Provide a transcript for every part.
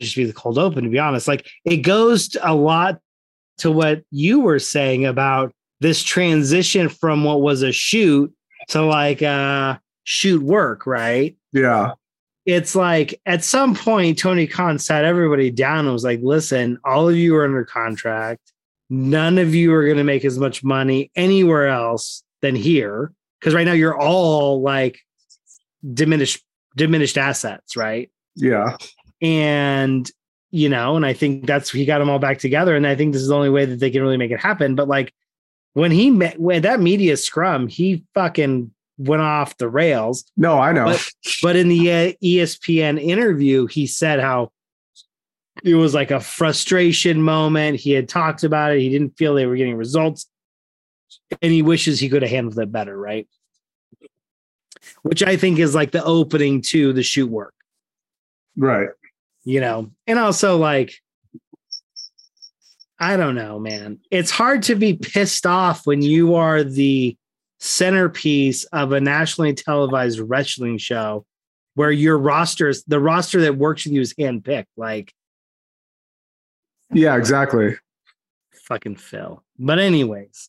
just be the cold open, to be honest. Like it goes a lot to what you were saying about this transition from what was a shoot to like uh shoot work, right? Yeah. It's like at some point Tony Khan sat everybody down and was like, listen, all of you are under contract. None of you are going to make as much money anywhere else than here. Cause right now you're all like diminished diminished assets, right? Yeah. And you know, and I think that's he got them all back together. And I think this is the only way that they can really make it happen. But like when he met when that media scrum, he fucking went off the rails. No, I know. But, but in the uh, ESPN interview, he said how it was like a frustration moment. He had talked about it. He didn't feel they were getting results. And he wishes he could have handled it better, right? Which I think is like the opening to the shoot work. Right. You know, and also like I don't know, man. It's hard to be pissed off when you are the centerpiece of a nationally televised wrestling show where your roster is the roster that works with you is handpicked. Like, yeah, exactly. Fucking Phil. But, anyways,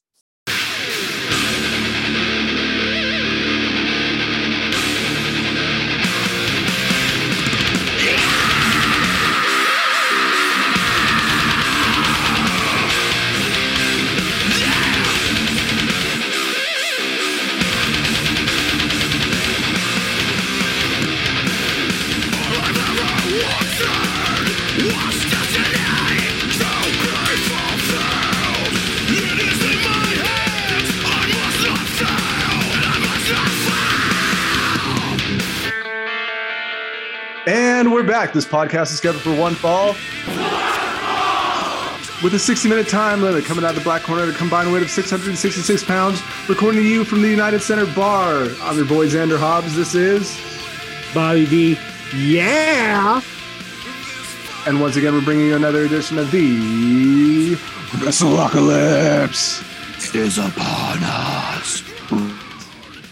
And we're back. This podcast is scheduled for one fall. With a 60 minute time limit coming out of the black corner at a combined weight of 666 pounds, recording to you from the United Center Bar. I'm your boy Xander Hobbs. This is Bobby D. Yeah. And once again, we're bringing you another edition of the Wrestleapocalypse. It is upon us.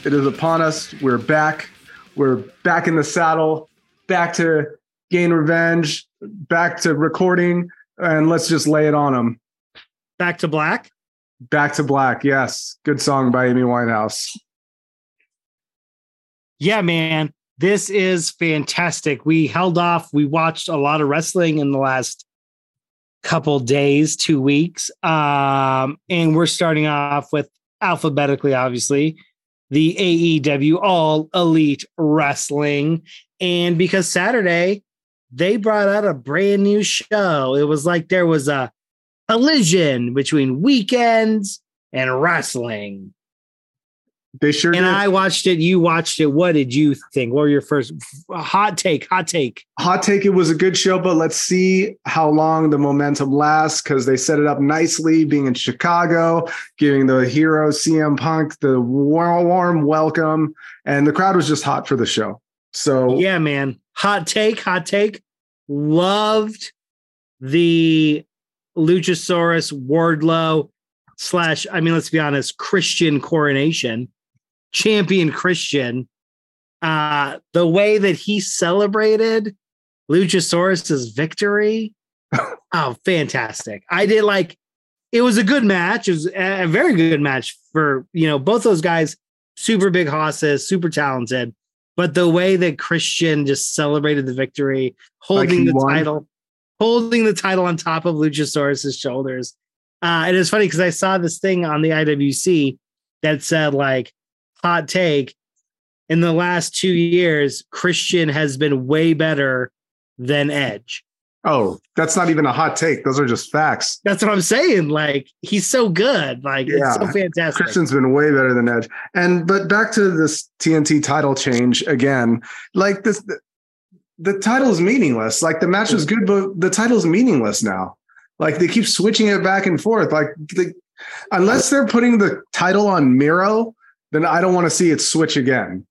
It is upon us. We're back. We're back in the saddle back to gain revenge, back to recording, and let's just lay it on them. Back to black. Back to black. Yes, good song by Amy Winehouse. Yeah, man, this is fantastic. We held off. We watched a lot of wrestling in the last couple days, two weeks, um, and we're starting off with alphabetically, obviously the AEW All Elite Wrestling. And because Saturday, they brought out a brand new show. It was like there was a collision between weekends and wrestling. They sure and did. I watched it. You watched it. What did you think? What were your first hot take? Hot take. Hot take. It was a good show, but let's see how long the momentum lasts because they set it up nicely, being in Chicago, giving the hero CM Punk the warm welcome, and the crowd was just hot for the show. So yeah, man. Hot take. Hot take. Loved the Luchasaurus Wardlow slash. I mean, let's be honest, Christian coronation champion Christian, uh, the way that he celebrated Luchasaurus's victory, oh, fantastic! I did like it was a good match. It was a very good match for you know both those guys, super big hosses, super talented. But the way that Christian just celebrated the victory, holding like the won. title, holding the title on top of Luchasaurus's shoulders. Uh, and it's funny because I saw this thing on the IWC that said like hot take in the last two years, Christian has been way better than Edge. Oh, that's not even a hot take. Those are just facts. That's what I'm saying. Like he's so good. Like yeah. it's so fantastic. Christian's been way better than Edge. And but back to this TNT title change again. Like this the, the title's meaningless. Like the match was good, but the title's meaningless now. Like they keep switching it back and forth. Like the, unless they're putting the title on Miro, then I don't want to see it switch again.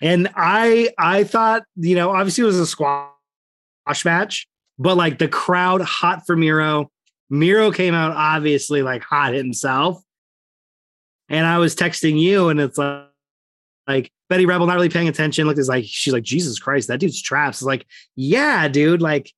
And I I thought, you know, obviously it was a squash match, but like the crowd hot for Miro. Miro came out obviously like hot himself. And I was texting you, and it's like, like Betty Rebel not really paying attention. Look, is like she's like Jesus Christ, that dude's traps. It's like, yeah, dude, like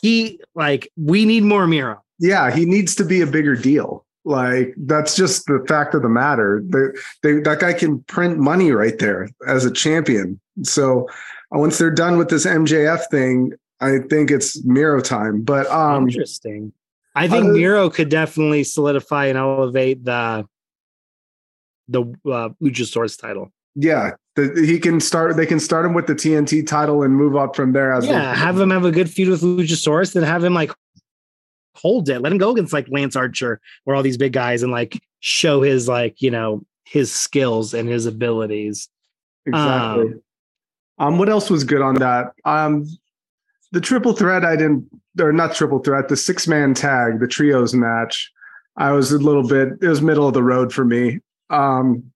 he like we need more Miro. Yeah, he needs to be a bigger deal. Like that's just the fact of the matter. They, they, that guy can print money right there as a champion. So uh, once they're done with this MJF thing, I think it's Miro time. But um, interesting. I think other, Miro could definitely solidify and elevate the the uh, Luchasaurus title. Yeah, the, he can start. They can start him with the TNT title and move up from there. As well. yeah, have him have a good feud with Luchasaurus, then have him like hold it. Let him go against like Lance Archer or all these big guys and like show his like you know his skills and his abilities. Exactly. Um, um what else was good on that? Um, the triple threat. I didn't, or not triple threat. The six man tag, the trios match. I was a little bit. It was middle of the road for me. Um,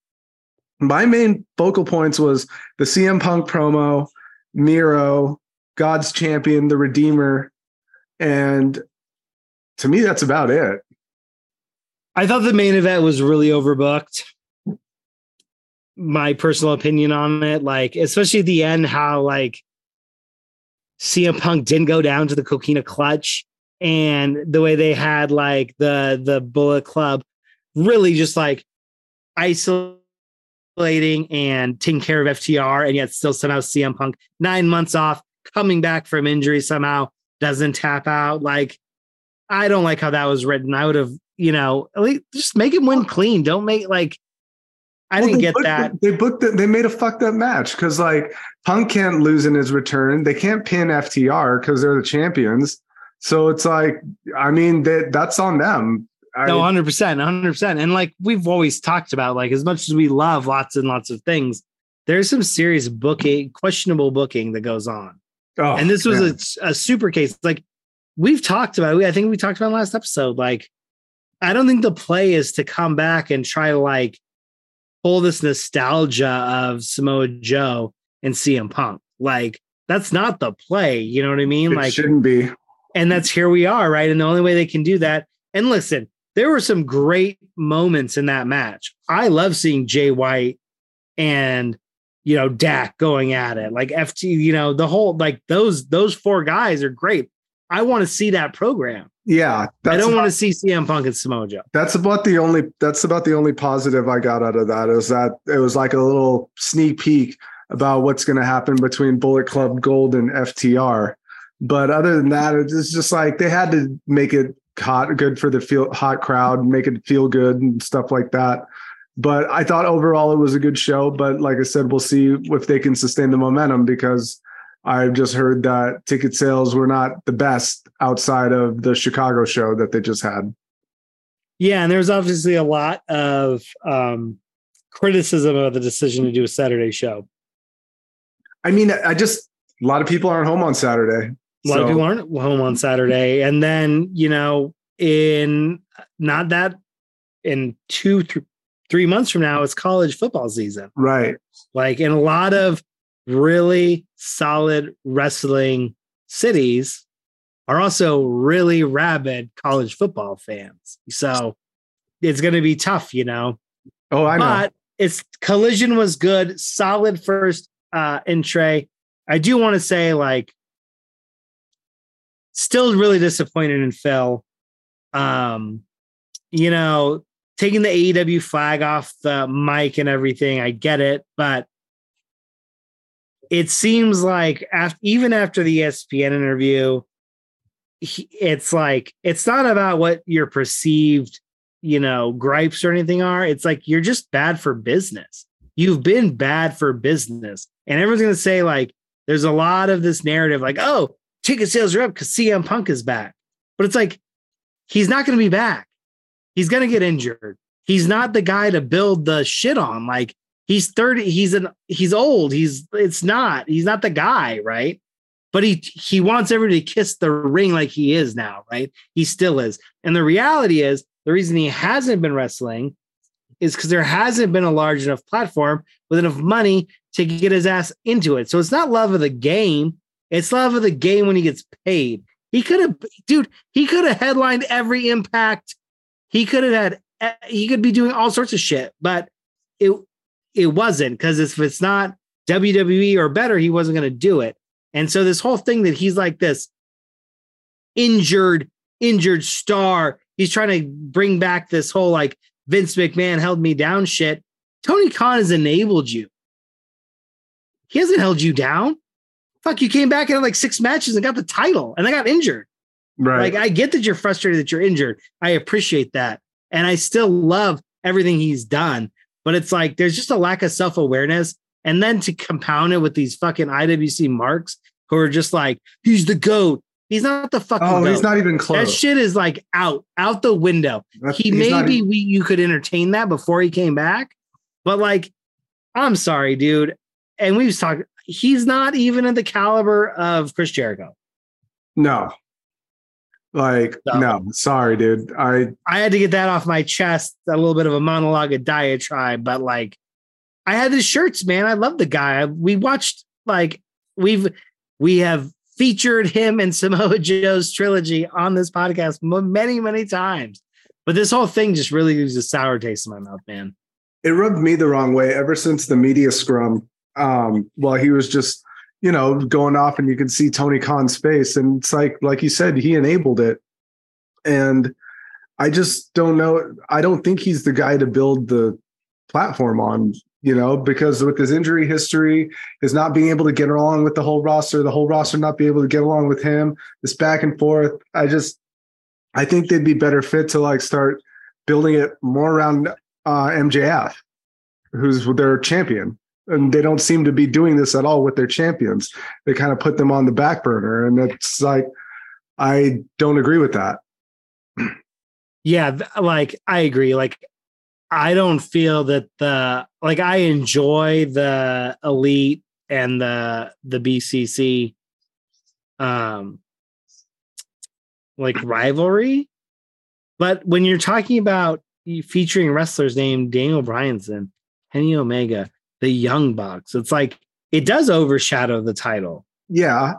my main focal points was the CM Punk promo, Miro, God's champion, the Redeemer, and to me, that's about it. I thought the main event was really overbooked. My personal opinion on it, like especially at the end, how like CM Punk didn't go down to the Coquina clutch, and the way they had like the the Bullet Club really just like isolating and taking care of FTR, and yet still somehow CM Punk nine months off, coming back from injury somehow doesn't tap out. Like I don't like how that was written. I would have, you know, at least just make him win clean. Don't make like I well, didn't get that. they booked it. They made a fucked up match because like Punk can't lose in his return. They can't pin FTR because they're the champions. So it's like, I mean, that that's on them. No, hundred percent, hundred percent. And like we've always talked about, like as much as we love lots and lots of things, there's some serious booking, questionable booking that goes on. Oh, and this was a, a, super case. Like we've talked about. I think we talked about last episode. Like, I don't think the play is to come back and try to like pull this nostalgia of Samoa Joe and CM Punk. Like, that's not the play. You know what I mean? It like, shouldn't be. And that's here we are, right? And the only way they can do that. And listen, there were some great moments in that match. I love seeing Jay White and you know Dax going at it, like FT. You know the whole like those those four guys are great. I want to see that program. Yeah, I don't want to see CM Punk and Samoa Joe. That's about the only. That's about the only positive I got out of that is that it was like a little sneak peek about what's going to happen between Bullet Club Gold and FTR. But other than that, it's just like they had to make it hot, good for the feel hot crowd, make it feel good and stuff like that. But I thought overall it was a good show. But like I said, we'll see if they can sustain the momentum because I've just heard that ticket sales were not the best outside of the Chicago show that they just had. Yeah, and there's obviously a lot of um, criticism of the decision to do a Saturday show. I mean, I just a lot of people aren't home on Saturday. A lot so. of people aren't home on Saturday, and then you know, in not that in two, th- three months from now, it's college football season, right? Like, in a lot of really solid wrestling cities are also really rabid college football fans. So it's going to be tough, you know. Oh, I know. But it's collision was good, solid first uh entree. I do want to say like still really disappointed in Phil. Um, you know, taking the AEW flag off the mic and everything, I get it, but it seems like after, even after the ESPN interview, he, it's like it's not about what your perceived, you know, gripes or anything are. It's like you're just bad for business. You've been bad for business, and everyone's gonna say like, there's a lot of this narrative like, oh, ticket sales are up because CM Punk is back, but it's like he's not gonna be back. He's gonna get injured. He's not the guy to build the shit on. Like he's 30 he's an he's old he's it's not he's not the guy right? But he he wants everybody to kiss the ring like he is now right? He still is. And the reality is the reason he hasn't been wrestling is because there hasn't been a large enough platform with enough money to get his ass into it. So it's not love of the game. It's love of the game when he gets paid. He could have dude he could have headlined every impact. He could have had eh, he could be doing all sorts of shit but it it wasn't because if it's not WWE or better, he wasn't going to do it. And so this whole thing that he's like this injured, injured star, he's trying to bring back this whole like Vince McMahon held me down shit. Tony Khan has enabled you. He hasn't held you down. Fuck, you came back and had like six matches and got the title and I got injured. Right. Like I get that you're frustrated that you're injured. I appreciate that. And I still love everything he's done. But it's like there's just a lack of self-awareness. And then to compound it with these fucking IWC marks who are just like, he's the GOAT. He's not the fucking oh, goat. he's not even close. that shit is like out, out the window. That's- He maybe even- we you could entertain that before he came back. But like, I'm sorry, dude. And we've talked, he's not even at the caliber of Chris Jericho. no. Like, No. no, sorry, dude. I I had to get that off my chest, a little bit of a monologue, a diatribe, but like I had his shirts, man. I love the guy. We watched like we've we have featured him in Samoa Joe's trilogy on this podcast many, many times. But this whole thing just really leaves a sour taste in my mouth, man. it rubbed me the wrong way ever since the media scrum. Um, while he was just, you know, going off and you can see Tony Khan's face. And it's like, like you said, he enabled it. And I just don't know. I don't think he's the guy to build the platform on, you know, because with his injury history, his not being able to get along with the whole roster, the whole roster not be able to get along with him, this back and forth. I just, I think they'd be better fit to like start building it more around uh, MJF, who's their champion. And they don't seem to be doing this at all with their champions. They kind of put them on the back burner. And it's like, I don't agree with that. Yeah, like I agree. Like I don't feel that the like I enjoy the elite and the the BCC um like rivalry. But when you're talking about featuring wrestlers named Daniel Bryanson, Kenny Omega, the Young Bucks, it's like it does overshadow the title, Yeah.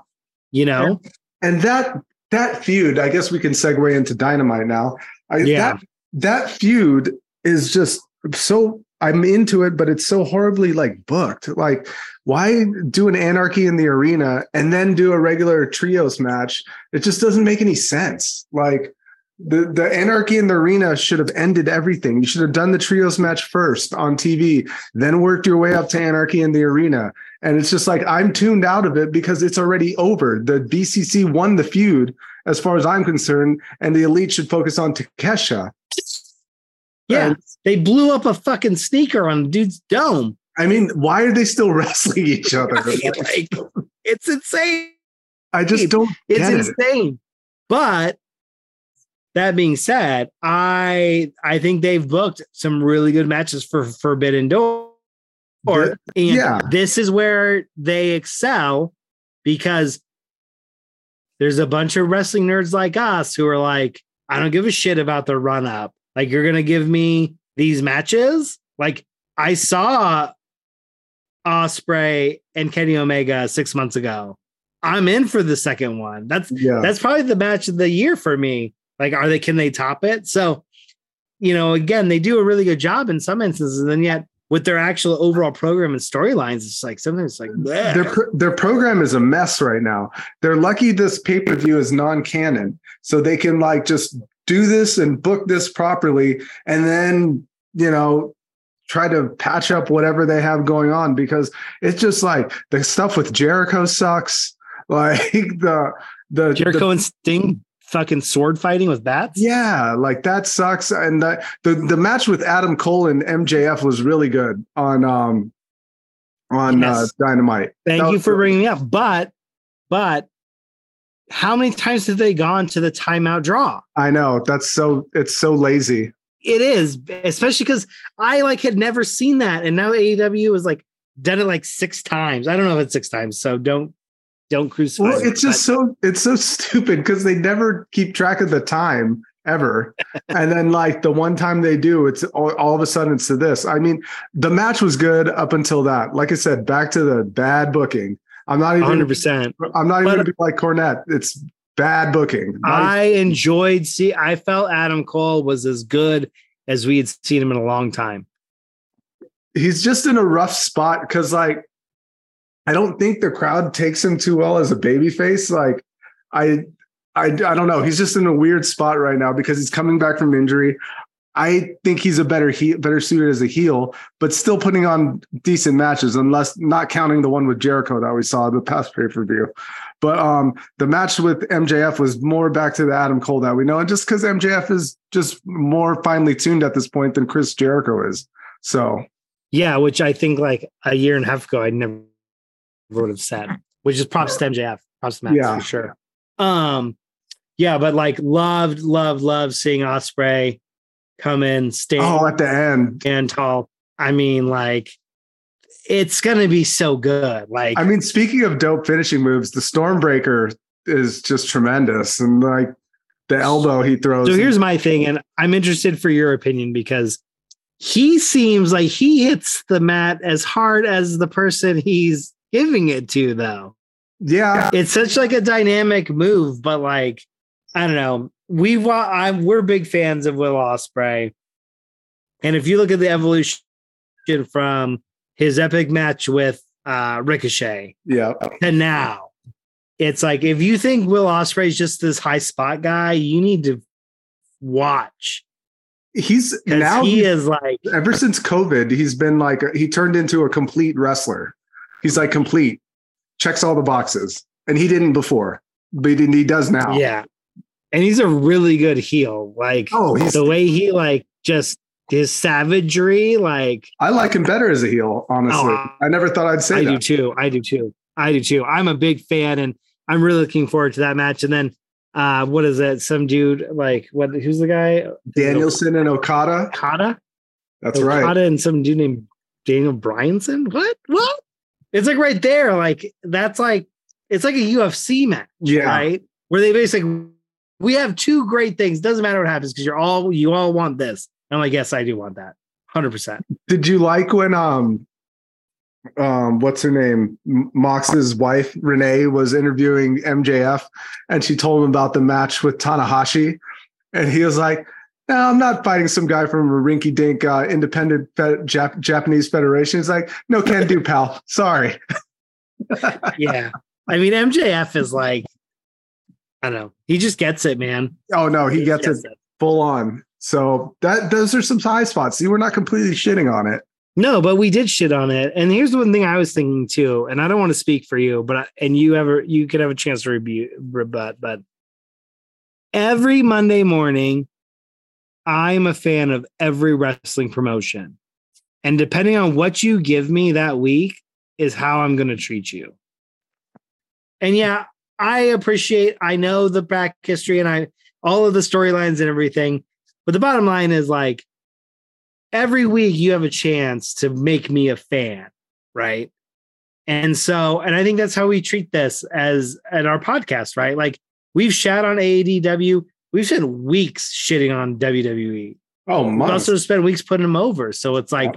you know? And that that feud, I guess we can segue into dynamite now. I, Yeah. that that feud is just so I'm into it, but it's so horribly like booked. Like, why do an anarchy in the arena and then do a regular trios match? It just doesn't make any sense. Like the, the anarchy in the arena should have ended everything. You should have done the trios match first on TV, then worked your way up to anarchy in the arena. And it's just like I'm tuned out of it because it's already over. The BCC won the feud, as far as I'm concerned, and the elite should focus on Takeshita. Yeah. And- They blew up a fucking sneaker on the dude's dome. I mean, why are they still wrestling each other? like, it's insane. I just don't It's get it. insane. But that being said, I I think they've booked some really good matches for Forbidden Door. The- and yeah. this is where they excel because there's a bunch of wrestling nerds like us who are like, I don't give a shit about the run up. Like, you're gonna give me these matches? Like, I saw Ospreay and Kenny Omega six months ago. I'm in for the second one. That's Yeah. that's probably the match of the year for me. Like, are they can they top it? So, you know, again, they do a really good job in some instances, and yet with their actual overall program and storylines, it's like sometimes it's like bleh. their pro- their program is a mess right now. They're lucky this pay per view is non canon, so they can like just do this and book this properly, and then you know try to patch up whatever they have going on because it's just like the stuff with Jericho sucks. Like the the Jericho the- and Sting fucking sword fighting with bats. yeah, like that sucks. And the, the the match with Adam Cole and MJF was really good on um on uh, Dynamite. Thank That you for good. bringing me up. But, but how many times have they gone to the timeout draw? I know that's so it's so lazy. It is, especially because I like had never seen that, and now AEW is like done it like six times. I don't know if it's six times, so don't don't crucify. Well, me, it's just so it's so stupid because they never keep track of the time ever, and then like the one time they do, it's all, all of a sudden it's to this. I mean, the match was good up until that. Like I said, back to the bad booking. I'm not even. percent. I'm not even But- gonna be like Cornette. It's bad booking. Not I enjoyed see. I felt Adam Cole was as good as we had seen him in a long time. he's just in a rough spot because like I don't think the crowd takes him too well as a baby face. Like I I I don't know. He's just in a weird spot right now because he's coming back from injury. I think he's a better he better suited as a heel, but still putting on decent matches, unless not counting the one with Jericho that we saw the past pay per view. But um, the match with MJF was more back to the Adam Cole that we know, and just because MJF is just more finely tuned at this point than Chris Jericho is. So Yeah, which I think like a year and a half ago I never would have said. Which is props to MJF, props to Max Yeah. for sure. Um, yeah, but like loved, loved, loved seeing Ospreay come in, stand, oh, at the end, stand tall. I mean, like it's gonna be so good. Like I mean, speaking of dope finishing moves, the Stormbreaker is just tremendous, and like the elbow he throws. So here's my thing, and I'm interested for your opinion because he seems like he hits the mat as hard as the person he's giving it to, though. yeah, It's such like a dynamic move, but like I don't know. We wa- I'm we're big fans of Will Ospreay, and if you look at the evolution from his epic match with uh, Ricochet yeah, to now, it's like if you think Will Ospreay is just this high spot guy, you need to watch He's now he is like ever since COVID, he's been like he turned into a complete wrestler. He's like complete, checks all the boxes, and he didn't before, but he, does now. yeah, and he's a really good heel. Like Oh, he's. the way he like just his savagery, like I like him better as a heel. Honestly, Oh, I never thought I'd say I do too. I do too. I do too. I'm a big fan, and I'm really looking forward to that match. And then, uh, what is it? Some dude like what? Who's the guy? Danielson and Okada. Okada. That's Okada right. Okada and some dude named Daniel Bryanson. What? What? It's like right there. Like that's like it's like a UFC match, Yeah. right? Where they basically we have two great things. Doesn't matter what happens because you're all you all want this. I'm like, yes, I do want that. Hundred percent. Did you like when um um what's her name Mox's wife Renee was interviewing MJF and she told him about the match with Tanahashi and he was like no, I'm not fighting some guy from a rinky dink uh, independent fe- Jap- Japanese federation. He's like, no, can do, pal. Sorry. Yeah. I mean, MJF is like, I don't know. He just gets it, man. Oh no, he gets it full on. So that those are some high spots. See, we're not completely shitting on it. No, but we did shit on it. And here's one thing I was thinking too, and I don't want to speak for you, but I, and you ever you could have a chance to rebu- rebut, but every Monday morning, I'm a fan of every wrestling promotion. And depending on what you give me that week is how I'm going to treat you. And yeah, I appreciate I know the back history and I all of the storylines and everything. But the bottom line is like every week you have a chance to make me a fan, right? And so, and I think that's how we treat this as at our podcast, right? Like we've shat on AEDW, we've spent weeks shitting on WWE. Oh, We've months. also spent weeks putting them over. So it's like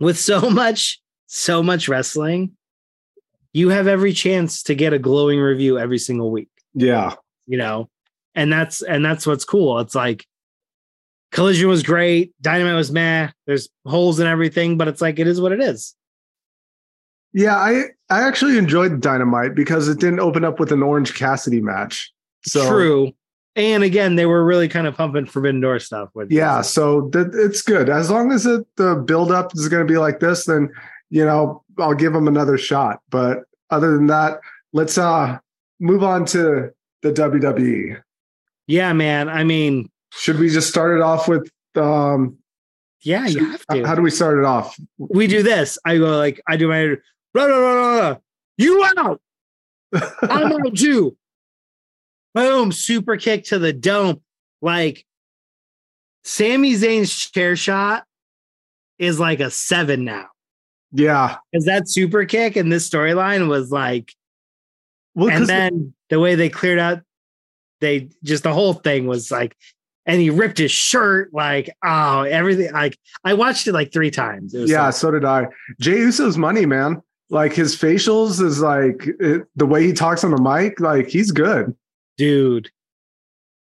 with so much, so much wrestling, you have every chance to get a glowing review every single week yeah. you know and that's and that's what's cool it's like collision was great dynamite was meh there's holes in everything but it's like it is what it is Yeah, I I actually enjoyed Dynamite because it didn't open up with an Orange Cassidy match. So true and again they were really kind of pumping forbidden door stuff with yeah, so that it's good as long as it, the build up is going to be like this. Then you know I'll give them another shot. But other than that, let's uh move on to the WWE. yeah man i mean Should we just start it off with um yeah you have to how do we start it off? we do this i go like i do my blah, blah, blah, blah. you out i'm out too boom super kick to the dome like Sami Zayn's chair shot is like a seven now. yeah. Because that super kick in this storyline was like, Well, and then the way they cleared out, they just the whole thing was like, and he ripped his shirt, like, oh, everything. Like, I watched it like three times. It was yeah, like, so did I. Jay Uso's money, man. Like his facials is like it, the way he talks on the mic. Like he's good. Dude,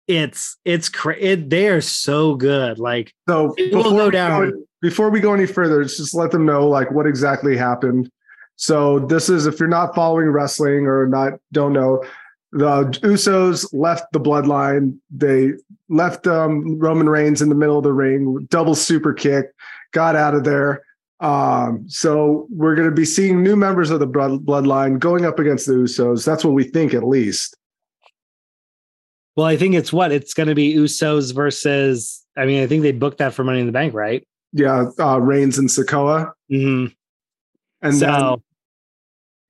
it's it's cra- it, they are so good. Like, So It will before go we down. before we go any further, let's just let them know like what exactly happened. So this is if you're not following wrestling or not don't know, the Usos left the bloodline. They left um, Roman Reigns in the middle of the ring, double super kick, got out of there. Um, so we're going to be seeing new members of the bloodline going up against the Usos. That's what we think, at least. Well, I think it's what it's going to be Usos versus. I mean, I think they booked that for Money in the Bank, right? Yeah, uh, Reigns and Sikoa. Mm-hmm. And so, then,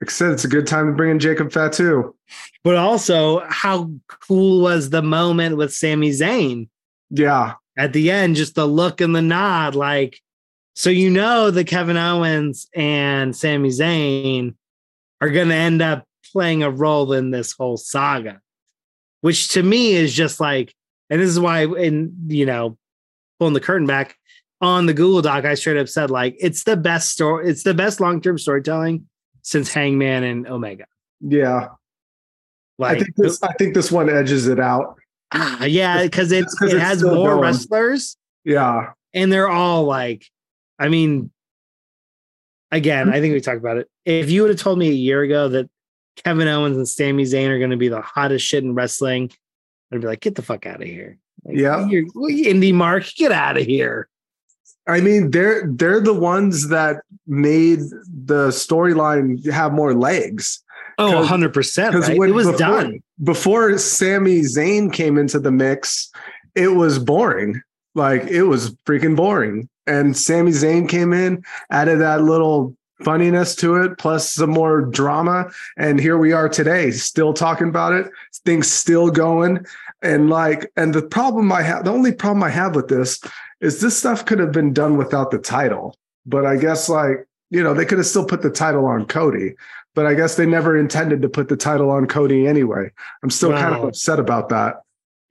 like I said, it's a good time to bring in Jacob Fatu. but also, how cool was the moment with Sami Zayn Yeah, at the end? Just the look and the nod, like, so you know that Kevin Owens and Sami Zayn are going to end up playing a role in this whole saga, which to me is just like, and this is why, in you know, pulling the curtain back on the Google Doc, I straight up said like, it's the best story, it's the best long term storytelling since Hangman and Omega. yeah. Like, I think this. I think this one edges it out. Ah, yeah, because it, it has more going. wrestlers Yeah, and they're all like, I mean, again, I think we talked about it. If you would have told me a year ago that Kevin Owens and Sami Zayn are going to be the hottest shit in wrestling, I'd be like, get the fuck out of here. Like, Yeah. you're, indie mark, get out of here. I mean they're they're the ones that made the storyline have more legs. Oh, 'Cause- 100 percent. Because? It was before, done. before Sami Zayn came into the mix. It was boring, like it was freaking boring. And Sami Zayn came in, added that little funniness to it, plus some more drama. And here we are today, still talking about it. Things still going. And like, and the problem I have, the only problem I have with this is this stuff could have been done without the title. But I guess like, you know, they could have still put the title on Cody. But I guess they never intended to put the title on Cody anyway. I'm still kind of upset about that.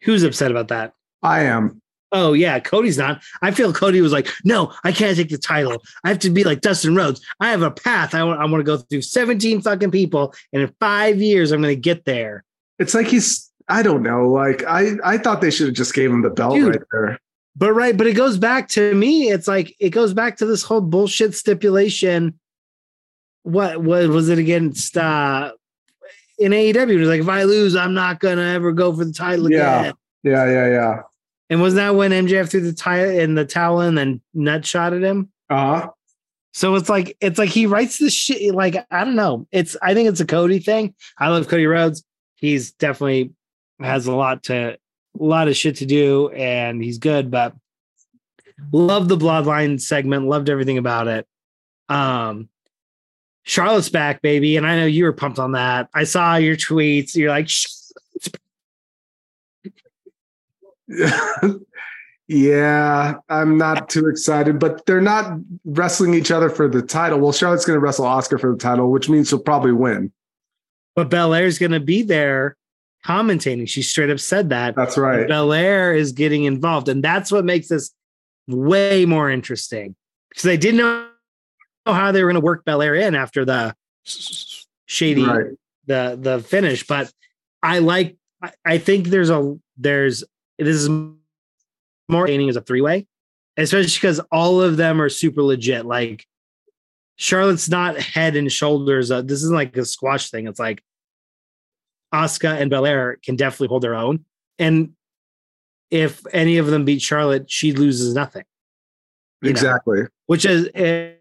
Who's upset about that? I am. Oh yeah, Cody's not. I feel Cody was like, no, I can't take the title. I have to be like Dustin Rhodes. I have a path. I want. I want to go through seventeen fucking people, and in five years, I'm going to get there. It's like he's I don't know. Like I I thought they should have just gave him the belt Dude. right there. But right, but it goes back to me. It's like it goes back to this whole bullshit stipulation. What what was it against? uh In AEW, it was like if I lose, I'm not gonna ever go for the title Yeah. again. Yeah, yeah, yeah. And was that when MJF threw the title in the towel and then nut shot at him? Uh-huh. So it's like it's like he writes this shit. Like I don't know. It's I think it's a Cody thing. I love Cody Rhodes. He's definitely has a lot to a lot of shit to do, and he's good. But love the Bloodline segment. Loved everything about it. Um, Charlotte's back, baby, and I know you were pumped on that. I saw your tweets. You're like, "Shh." yeah, I'm not too excited, but they're not wrestling each other for the title. Well, Charlotte's going to wrestle Asuka for the title, which means she'll probably win. but Belair's gonna be there commentating. She straight up said that. That's right. Belair is getting involved, and that's what makes this way more interesting because they didn't know how they were going to work Belair in after the shady Right. the the finish. But I like. I think there's a there's this is more entertaining as a three way, especially because all of them are super legit. Like Charlotte's not head and shoulders. Uh, this isn't like a squash thing. It's like Asuka and Belair can definitely hold their own. And if any of them beat Charlotte, she loses nothing, you know. Exactly. which is, eh,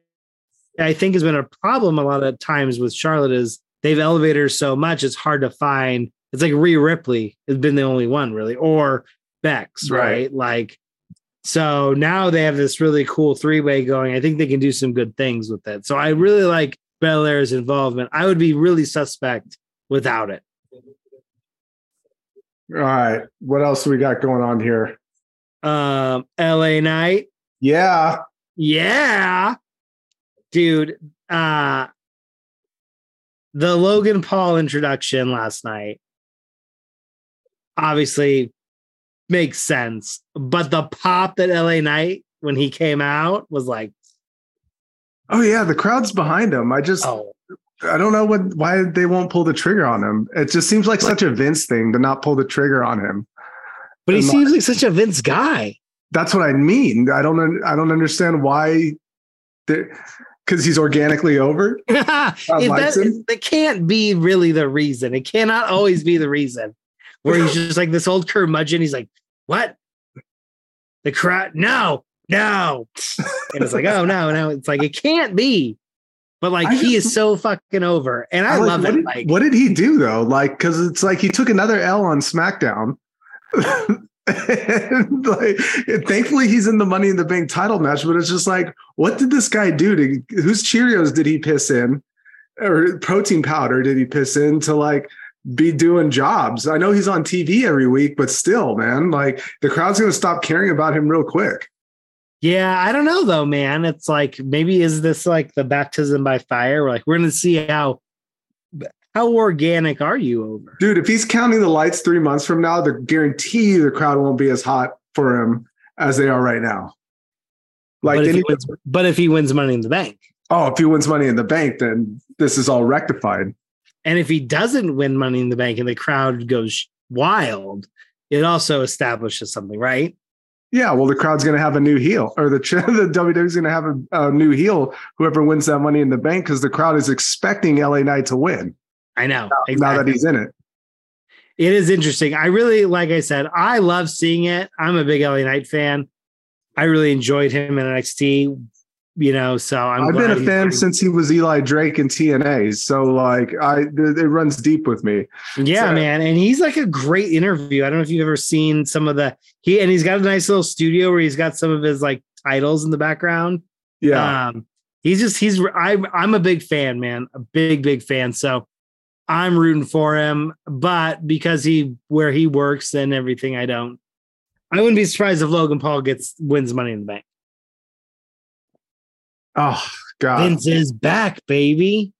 I think, has been a problem a lot of times with Charlotte. Is they've elevated her so much, it's hard to find. It's like Rhea Ripley has been the only one really, or Bex, right? Right. Like, so now they have this really cool three way going. I think they can do some good things with it. So I really like Belair's involvement. I would be really suspect without it. All right. What else we got going on here? Um, LA Knight. Yeah. yeah, dude. Uh, the Logan Paul introduction last night obviously makes sense, but the pop that LA Knight when he came out was like, Oh yeah, the crowd's behind him. I just oh, I don't know what why they won't pull the trigger on him. It just seems like such a Vince thing to not pull the trigger on him. but he And seems like such a Vince guy. That's what I mean. I don't. I don't understand why. Because he's organically over. it, that, it can't be really the reason. It cannot always be the reason. Where he's just like this old curmudgeon. He's like, "What? The crowd? No, no!" And it's like, "Oh no, no!" It's like it can't be. But like I he just- is so fucking over, and I like, love what it. Did, Like, what did he do though? Like, because it's like he took another L on SmackDown. and like, thankfully, he's in the Money in the Bank title match. But it's just like, what did this guy do? To whose Cheerios did he piss in, or protein powder did he piss in to like be doing jobs? I know he's on TV every week, but still, man, like the crowd's gonna stop caring about him real quick. Yeah, I don't know though, man. It's like maybe is this like the baptism by fire? We're like we're gonna see how how organic are you over? Dude, if he's counting the lights three months from now, the guarantee the crowd won't be as hot for him as they are right now. Like, but, if wins, but if he wins money in the bank, oh, if he wins money in the bank, then this is all rectified. And if he doesn't win money in the bank and the crowd goes wild, it also establishes something, right? Yeah, well, the crowd's going to have a new heel, or the the WWE's going to have a, a new heel. Whoever wins that money in the bank, because the crowd is expecting LA Knight to win I know. now that he's in it. It is interesting. I really, like I said, I love seeing it. I'm a big LA Knight fan. I really enjoyed him in NXT. You know, so I'm. i have been a fan since he was Eli Drake in TNA, so like I, it it runs deep with me. Yeah, So- man, and he's like a great interview. I don't know if you've ever seen some of the he and he's got a nice little studio where he's got some of his like titles in the background. Yeah, Um, he's just he's I'm I'm a big fan, man, a big big fan. So I'm rooting for him, but because he where he works and everything, I don't. I wouldn't be surprised if Logan Paul gets wins Money in the Bank. Oh god, Vince is back, baby.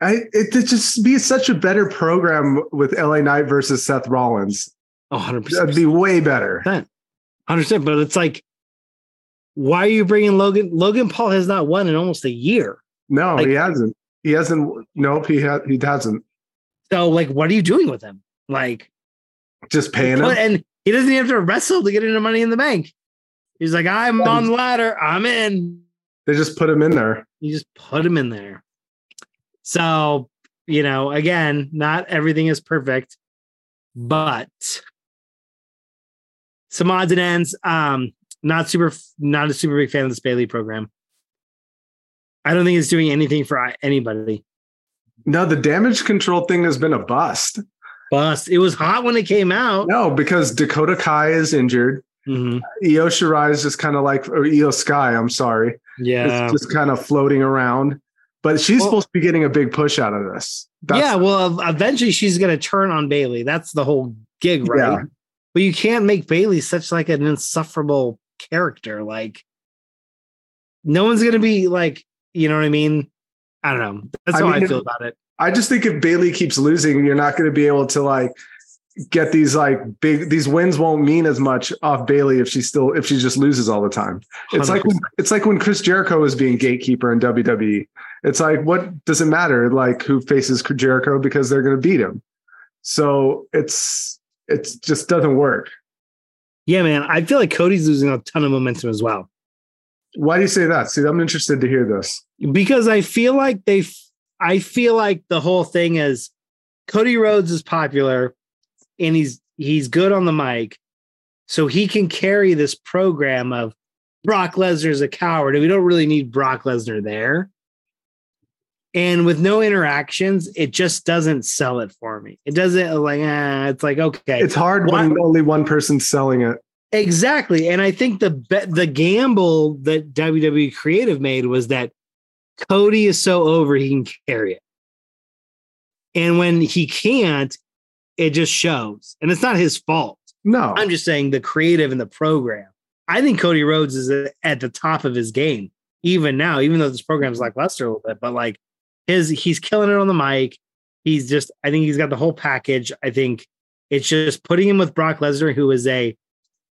I it would just be such a better program with LA Knight versus Seth Rollins. Oh, 100 That'd be way better. Understand, but it's like, why are you bringing Logan? Logan Paul has not won in almost a year. No, Like- he hasn't. He hasn't. Nope, he ha- he hasn't. So, like, what are you doing with him? Like, Just paying him. and he doesn't even have to wrestle to get into Money in the Bank. He's like, I'm on the ladder. I'm in. They just put him in there. You just put him in there. So, you know, again, not everything is perfect, but some odds and ends. Um, not super, not a super big fan of this Bayley program. I don't think it's doing anything for anybody. No, the damage control thing has been a bust. Bust. It was hot when it came out. No, because Dakota Kai is injured. Mhm. Io Shirai is just kind of like, or Iyo Sky, I'm sorry, Yeah. it's just kind of floating around. But she's Well- supposed to be getting a big push out of this. That's- yeah. Well, eventually she's going to turn on Bayley. That's the whole gig, right? Yeah. But you can't make Bayley such like an insufferable character. Like, no one's going to be like, you know what I mean? I don't know. That's I how mean, I feel about it. I just think if Bayley keeps losing, you're not going to be able to like get these like big these wins won't mean as much off Bayley if she still if she just loses all the time. It's like when, it's like when Chris Jericho was being gatekeeper in WWE. It's like what does it matter like who faces Jericho because they're going to beat him. So it's it's just doesn't work. yeah, man. I feel like Cody's losing a ton of momentum as well. Why do you say that? See, I'm interested to hear this. because I feel like they, I feel like the whole thing is Cody Rhodes is popular and he's he's good on the mic, so he can carry this program of Brock Lesnar is a coward, and we don't really need Brock Lesnar there. And with no interactions, it just doesn't sell it for me. It doesn't like, ah, it's like okay, It's hard Why- when only one person's selling it. Exactly. And I think the be- the gamble that WWE Creative made was that Cody is so over he can carry it. And when he can't, it just shows. And it's not his fault. No, I'm just saying the creative and the program. I think Cody Rhodes is uh, at the top of his game, even now, even though this program's lackluster a little bit, but like his he's killing it on the mic. He's just, I think he's got the whole package. I think it's just putting him with Brock Lesnar, who is a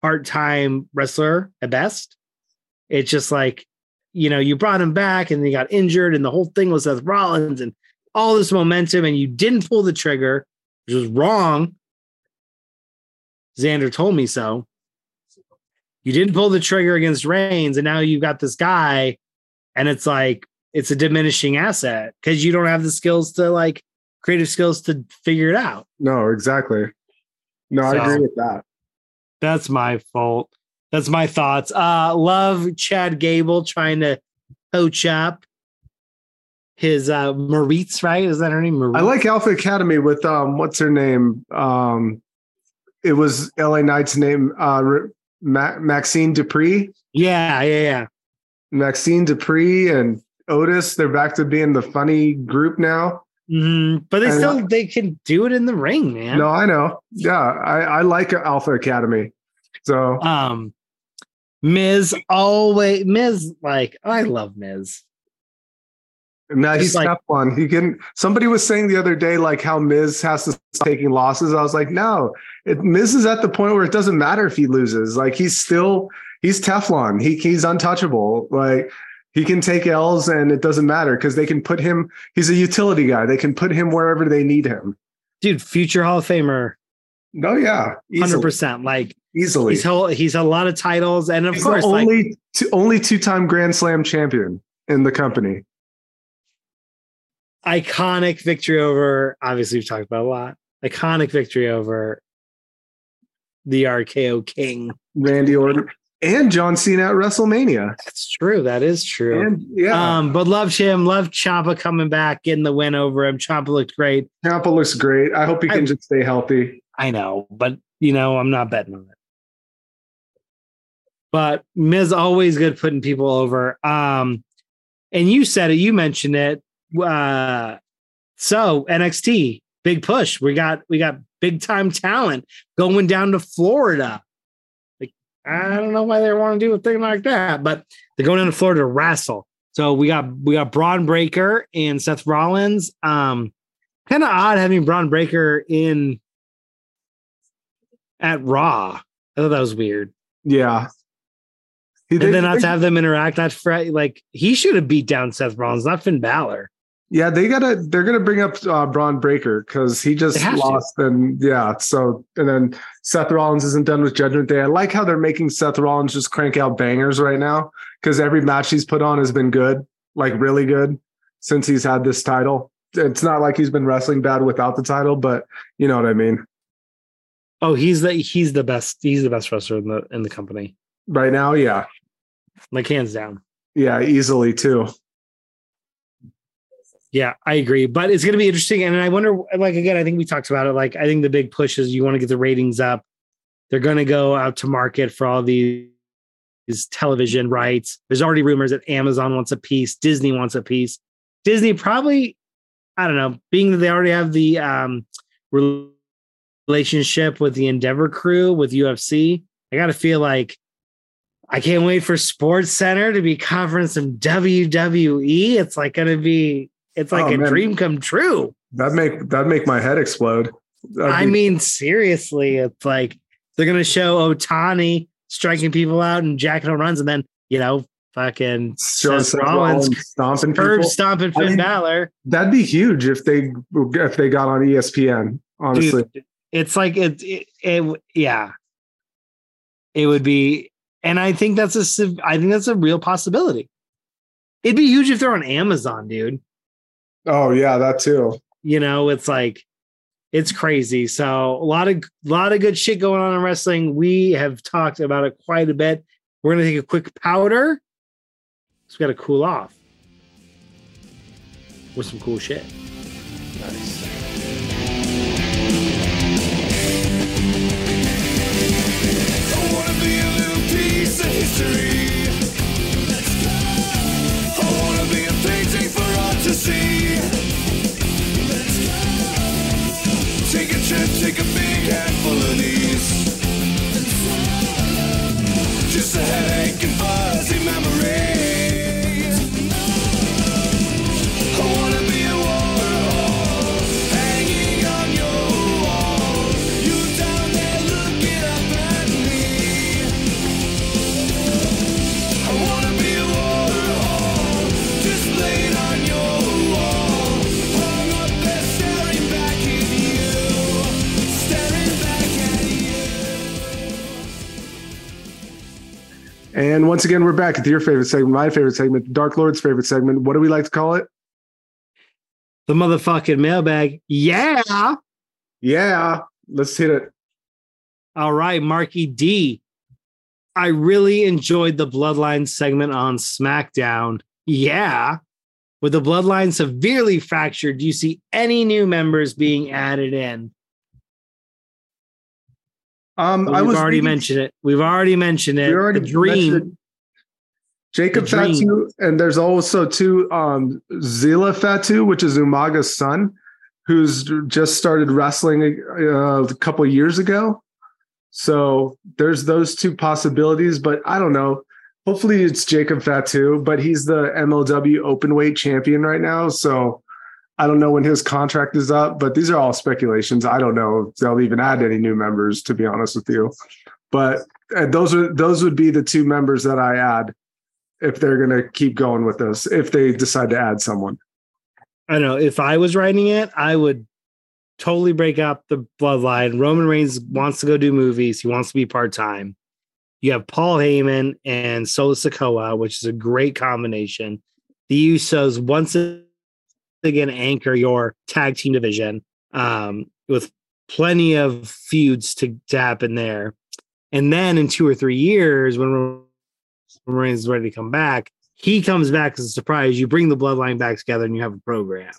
part-time wrestler at best. It's just like, you know, you brought him back and he got injured, and the whole thing was Seth Rollins and all this momentum, and you didn't pull the trigger, which was wrong. Xander told me so. you didn't pull the trigger against Reigns, and now you've got this guy, and it's like it's a diminishing asset because you don't have the skills to like creative skills to figure it out. No, exactly. No, I agree with that. That's my fault. That's my thoughts. Uh love Chad Gable trying to coach up his uh Maurice, right? Is that her name? Maurice? I like Alpha Academy with um, what's her name? Um, it was LA Knight's name, uh, Ma- Maxxine Dupri. yeah, yeah, yeah. Maxxine Dupri and Otis. They're back to being the funny group now. Mhm. But they And- still they can do it in the ring, man. No, I know. Yeah, I, I like Alpha Academy. So Um Miz always Miz like I love Miz. Just like- like, one. He can. Somebody was saying the other day like how Miz has to stop taking losses. I was like, no, it, Miz is at the point where it doesn't matter if he loses. Like he's still he's Teflon. He he's untouchable. Like he can take L's and it doesn't matter because they can put him. He's a utility guy. They can put him wherever they need him. Dude, future Hall of Famer, No, yeah, hundred percent. Like easily. he's held, he's had a lot of titles, and of He's course, the like only two, only two time Grand Slam champion in the company. Iconic victory over obviously we've talked about a lot iconic victory over the RKO King. Randy Orton and John Cena at WrestleMania. That's true. That is true. And yeah, Um, but loved him. Loved Ciampa coming back, getting the win over him. Ciampa looked great. Tampa looks great. I hope he can I- just stay healthy. I know, but you know, I'm not betting on it. But Miz always good putting people over. Um, and you said it, you mentioned it. Uh, so NXT, big push. We got we got big time talent going down to Florida. Like, I don't know why they want to do a thing like that, but they're going down to Florida to wrestle. So we got we got Bron Breakker and Seth Rollins. Um, kind of odd having Bron Breakker in at Raw. I thought that was weird. Yeah. He- And they- then not they- to have them interact, not like he should have beat down Seth Rollins, not Finn Balor. Yeah, they gotta. They're gonna bring up uh, Bron Breakker because he just have to. lost. And yeah, so and then Seth Rollins isn't done with Judgment Day. I like how they're making Seth Rollins just crank out bangers right now because every match he's put on has been good, like really good, since he's had this title. It's not like he's been wrestling bad without the title, but you know what I mean. Oh, he's the he's the best. He's the best wrestler in the in the company, Right now, yeah, like hands down. yeah, easily too. Yeah, I agree. But it's going to be interesting, and I wonder. Like again, I think we talked about it. Like I think the big push is you want to get the ratings up. They're going to go out to market for all these these television rights. There's already rumors that Amazon wants a piece, Disney wants a piece. Disney probably, I don't know, being that they already have the um, relationship with the Endeavor crew with UFC. I got to feel like I can't wait for Sports Center to be covering some WWE. It's like going to be, it's like Oh, a man. dream come true. That make that make my head explode. That'd I be- mean, seriously, it's like they're going to show Ohtani striking people out and jacking home runs, and then, you know, fucking Showing Seth Rollins stomping curb people. stomping I Finn mean, Balor. That'd be huge if they if they got on ESPN. Honestly, Dude, it's like it, it, it, yeah. It would be, and I think that's a, I think that's a real possibility. It'd be huge if they're on Amazon, dude. Oh yeah, that too. You know, it's like, it's crazy. So a lot of, lot of good shit going on in wrestling. We have talked about it quite a bit. We're gonna take a quick powder. So we got to cool off with some cool shit. I wanna be And once again, we're back with your favorite segment, my favorite segment, Dark Lord's favorite segment. What do we like to call it? The motherfucking mailbag. Yeah. Yeah, let's hit it. All right, Marky D. I really enjoyed the Bloodline segment on SmackDown. Yeah. With the Bloodline severely fractured, do you see any new members being added in? Um, I was already reading- mentioned it. We've already mentioned it. We already the dream. Jacob The dream. Fatu, and there's also two um Zilla Fatu, which is Umaga's son, who's just started wrestling uh, a couple years ago. So there's those two possibilities, but I don't know. Hopefully it's Jacob Fatu, but he's the MLW openweight champion right now. So I don't know when his contract is up, but these are all speculations. I don't know if they'll even add any new members, to be honest with you. But uh, those are those would be the two members that I add if they're going to keep going with this. If they decide to add someone, I know. If I was writing it, I would totally break up the bloodline. Roman Reigns wants to go do movies. He wants to be part time. You have Paul Heyman and Solo Sikoa, which is a great combination. The Usos once again anchor your tag team division um, with plenty of feuds to, to happen there. And then in two or three years, when Roman Reigns is ready to come back, he comes back as a surprise. You bring the bloodline back together and you have a program.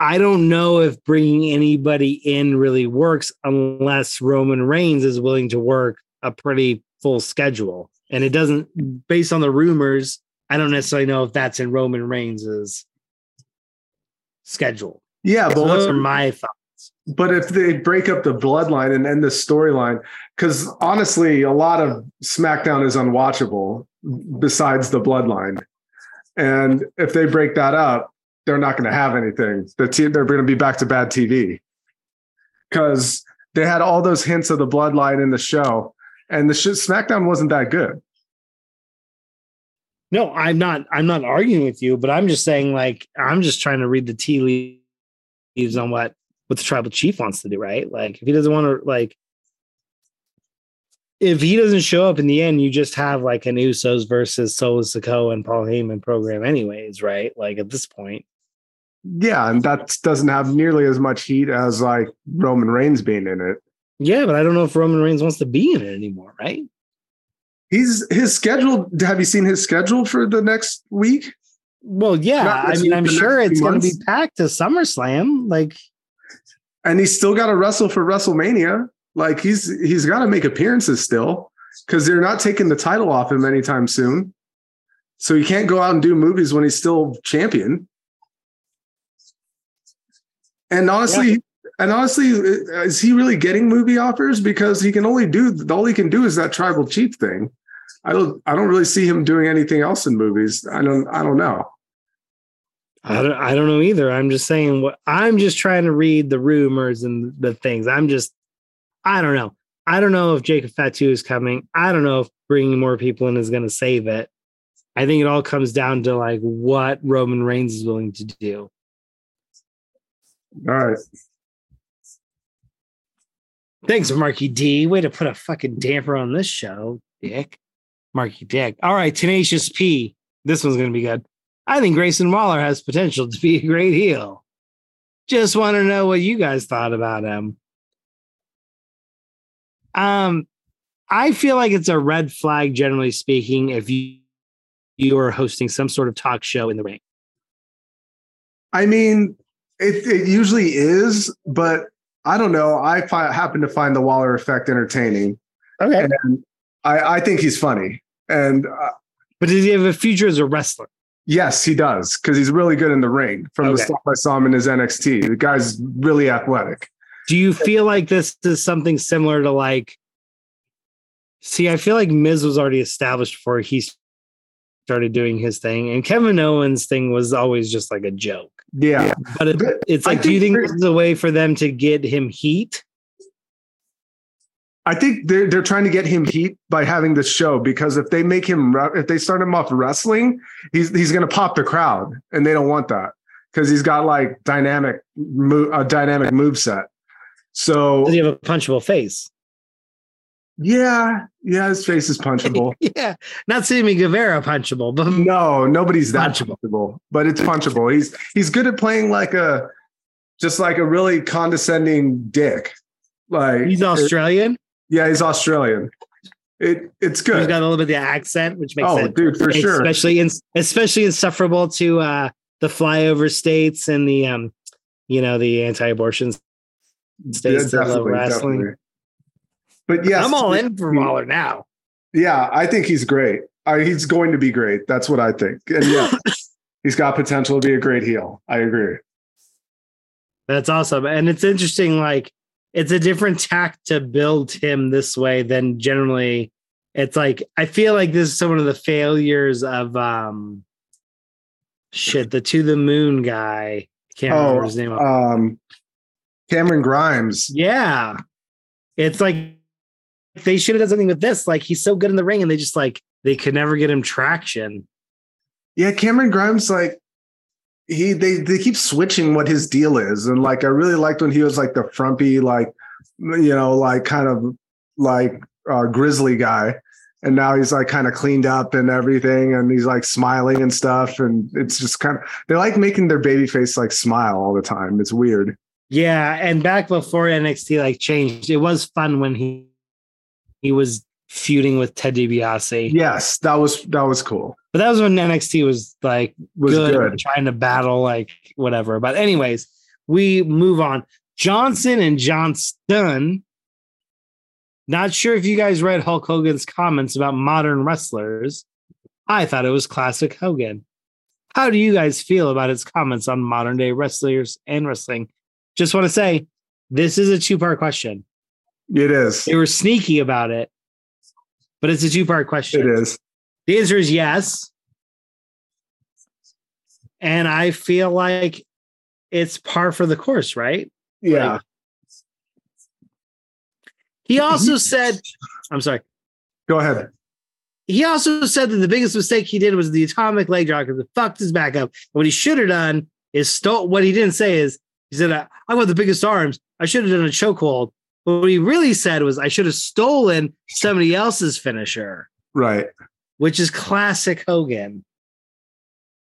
I don't know if bringing anybody in really works unless Roman Reigns is willing to work a pretty full schedule. And it doesn't, based on the rumors, I don't necessarily know if that's in Roman Reigns's schedule. yeah, but those are um, my thoughts. But if they break up the bloodline and end the storyline, because honestly, a lot of SmackDown is unwatchable besides the bloodline. And if they break that up, they're not going to have anything. The t- they're going to be back to bad TV because they had all those hints of the bloodline in the show, and the sh- SmackDown wasn't that good. No, I'm not. I'm not arguing with you, but I'm just saying, like, I'm just trying to read the tea leaves on what what the tribal chief wants to do, right? Like, if he doesn't want to, like, if he doesn't show up in the end, you just have like an Usos versus Solo Sikoa and Paul Heyman program, anyways, right? Like at this point, Yeah, and that doesn't have nearly as much heat as like Roman Reigns being in it. yeah, but I don't know if Roman Reigns wants to be in it anymore, right? He's his schedule. Have you seen his schedule for the next week? Well, yeah, Not I mean, I'm sure it's going to be packed to SummerSlam. Like, And he's still got to wrestle for WrestleMania. Like he's he's got to make appearances still because they're not taking the title off him anytime soon. So he can't go out and do movies when he's still champion. And honestly, and honestly, is he really getting movie offers? Because he can only do all he can do is that tribal chief thing. I don't I don't really see him doing anything else in movies. I don't I don't know. I don't, I don't know either. I'm just saying what I'm just trying to read the rumors and the things. I'm just, I don't know. I don't know if Jacob Fatu is coming. I don't know if bringing more people in is going to save it. I think it all comes down to like what Roman Reigns is willing to do. All right. Thanks, Marky D. Way to put a fucking damper on this show, Dick. Marky Dick. All right, Tenacious P. This one's going to be good. I think Grayson Waller has potential to be a great heel. Just want to know what you guys thought about him. Um, I feel like it's a red flag, generally speaking, if you you are hosting some sort of talk show in the ring. I mean, it, it usually is, but I don't know. I fi- happen to find the Waller effect entertaining. Okay. And I, I think he's funny. And uh, But does he have a future as a wrestler? yes, he does because he's really good in the ring. From the stuff I saw him in his NXT, the guy's really athletic. Do you feel like this is something similar to like? See, I feel like Miz was already established before he started doing his thing, and Kevin Owens' thing was always just like a joke. Yeah. But it, it's like, do you think this is a way for them to get him heat? I think they're they're trying to get him heat by having this show because if they make him if they start him off wrestling, he's he's going to pop the crowd, and they don't want that because he's got like dynamic a dynamic move set. So Does he have a punchable face? Yeah, yeah, his face is punchable. yeah, not Sammy Guevara punchable, but no, nobody's that Punchable. punchable, but it's punchable. He's he's good at playing like a just like a really condescending dick. Like he's Australian. Yeah, he's Australian. It it's He's got a little bit of the accent, which makes Oh, sense. dude, for sure. especially in, especially insufferable to uh, the flyover states and the um, you know, the anti-abortion Yeah, states that love wrestling. definitely. But yeah, I'm all in for Waller now. Yeah, I think he's great. I, he's going to be great. That's what I think. And yeah, he's got potential to be a great heel. I agree. That's awesome. And it's interesting, like it's a different tack to build him this way than generally it's like I feel like this is some of the failures of um shit, the to the moon guy. I can't remember Oh, his name. um, Cameron Grimes. yeah. It's like they should have done something with this. Like he's so good in the ring, and they just like they could never get him traction. Yeah, Cameron Grimes, like he they they keep switching what his deal is. And like I really liked when he was like the frumpy, like you know, like kind of like uh grizzly guy. And now he's like kind of cleaned up and everything, and he's like smiling and stuff. And it's just kind of they like making their baby face like smile all the time. It's weird. Yeah, and back before NXT like changed, it was fun when he he was feuding with Ted DiBiase. Yes, that was that was cool. But that was when NXT was like Was good, good. trying to battle like whatever. But anyways, we move on. Johnson and Johnston. Not sure if you guys read Hulk Hogan's comments about modern wrestlers. I thought it was classic Hogan. How do you guys feel about his comments on modern day wrestlers and wrestling? Just want to say this is a two part question. It is. They were sneaky about it, but it's a two part question. It is. The answer is yes. And I feel like it's par for the course, right? Yeah. Like- He also said, I'm sorry. Go ahead. He also said that the biggest mistake he did was the atomic leg drop because it fucked his back up. And what he should have done is stole. What he didn't say is he said, "I I got the biggest arms. I should have done a chokehold." But what he really said was, "I should have stolen somebody else's finisher," Right. which is classic Hogan.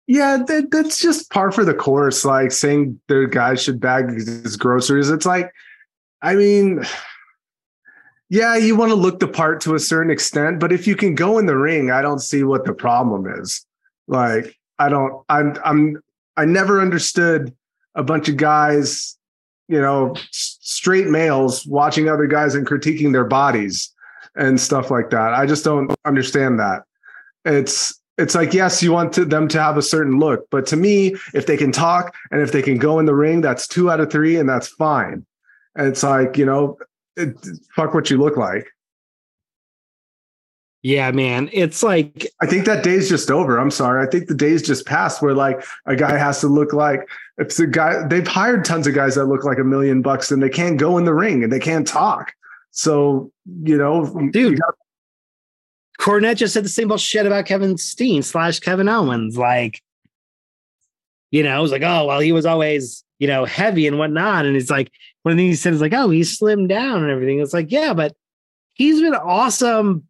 Yeah, that, that's just par for the course. Like saying their guys should bag his groceries. It's like, I mean, yeah, you want to look the part to a certain extent, but if you can go in the ring, I don't see what the problem is. Like, I don't, I'm, I'm, I never understood a bunch of guys, you know, straight males watching other guys and critiquing their bodies and stuff like that. I just don't understand that. It's, it's like yes you want to, them to have a certain look but to me if they can talk and if they can go in the ring that's two out of three and that's fine and it's like you know it, fuck what you look like Yeah, man. It's like i think that day's just over i'm sorry i think the day's just passed where like a guy has to look like if the guy they've hired tons of guys that look like a million bucks and they can't go in the ring and they can't talk so you know you Dude. got- Cornette just said the same bullshit about Kevin Steen slash Kevin Owens. Like, you know, it was like, oh, well, he was always, you know, heavy and whatnot. And it's like, one of the things he said is like, oh, he's slimmed down and everything. It's like, yeah, but he's been awesome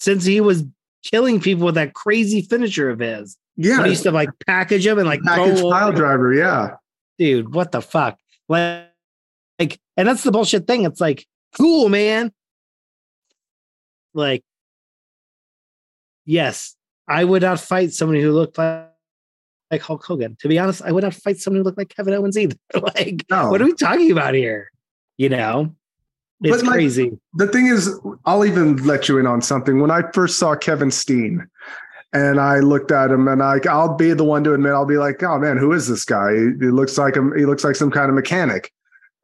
since he was killing people with that crazy finisher of his. yeah When he used to like package him and like package pile driver yeah dude, what the fuck? Like, like, and that's the bullshit thing. It's like, cool, man. Like, yes, I would not fight somebody who looked like, like Hulk Hogan. To be honest, I would not fight someone who looked like Kevin Owens either. like, no what are we talking about here? You know, it's But, crazy. the thing is, I'll even let you in on something. When I first saw Kevin Steen, and I looked at him, and I, I'll be the one to admit, I'll be like, "Oh man, who is this guy? He, he looks like him. He looks like some kind of mechanic."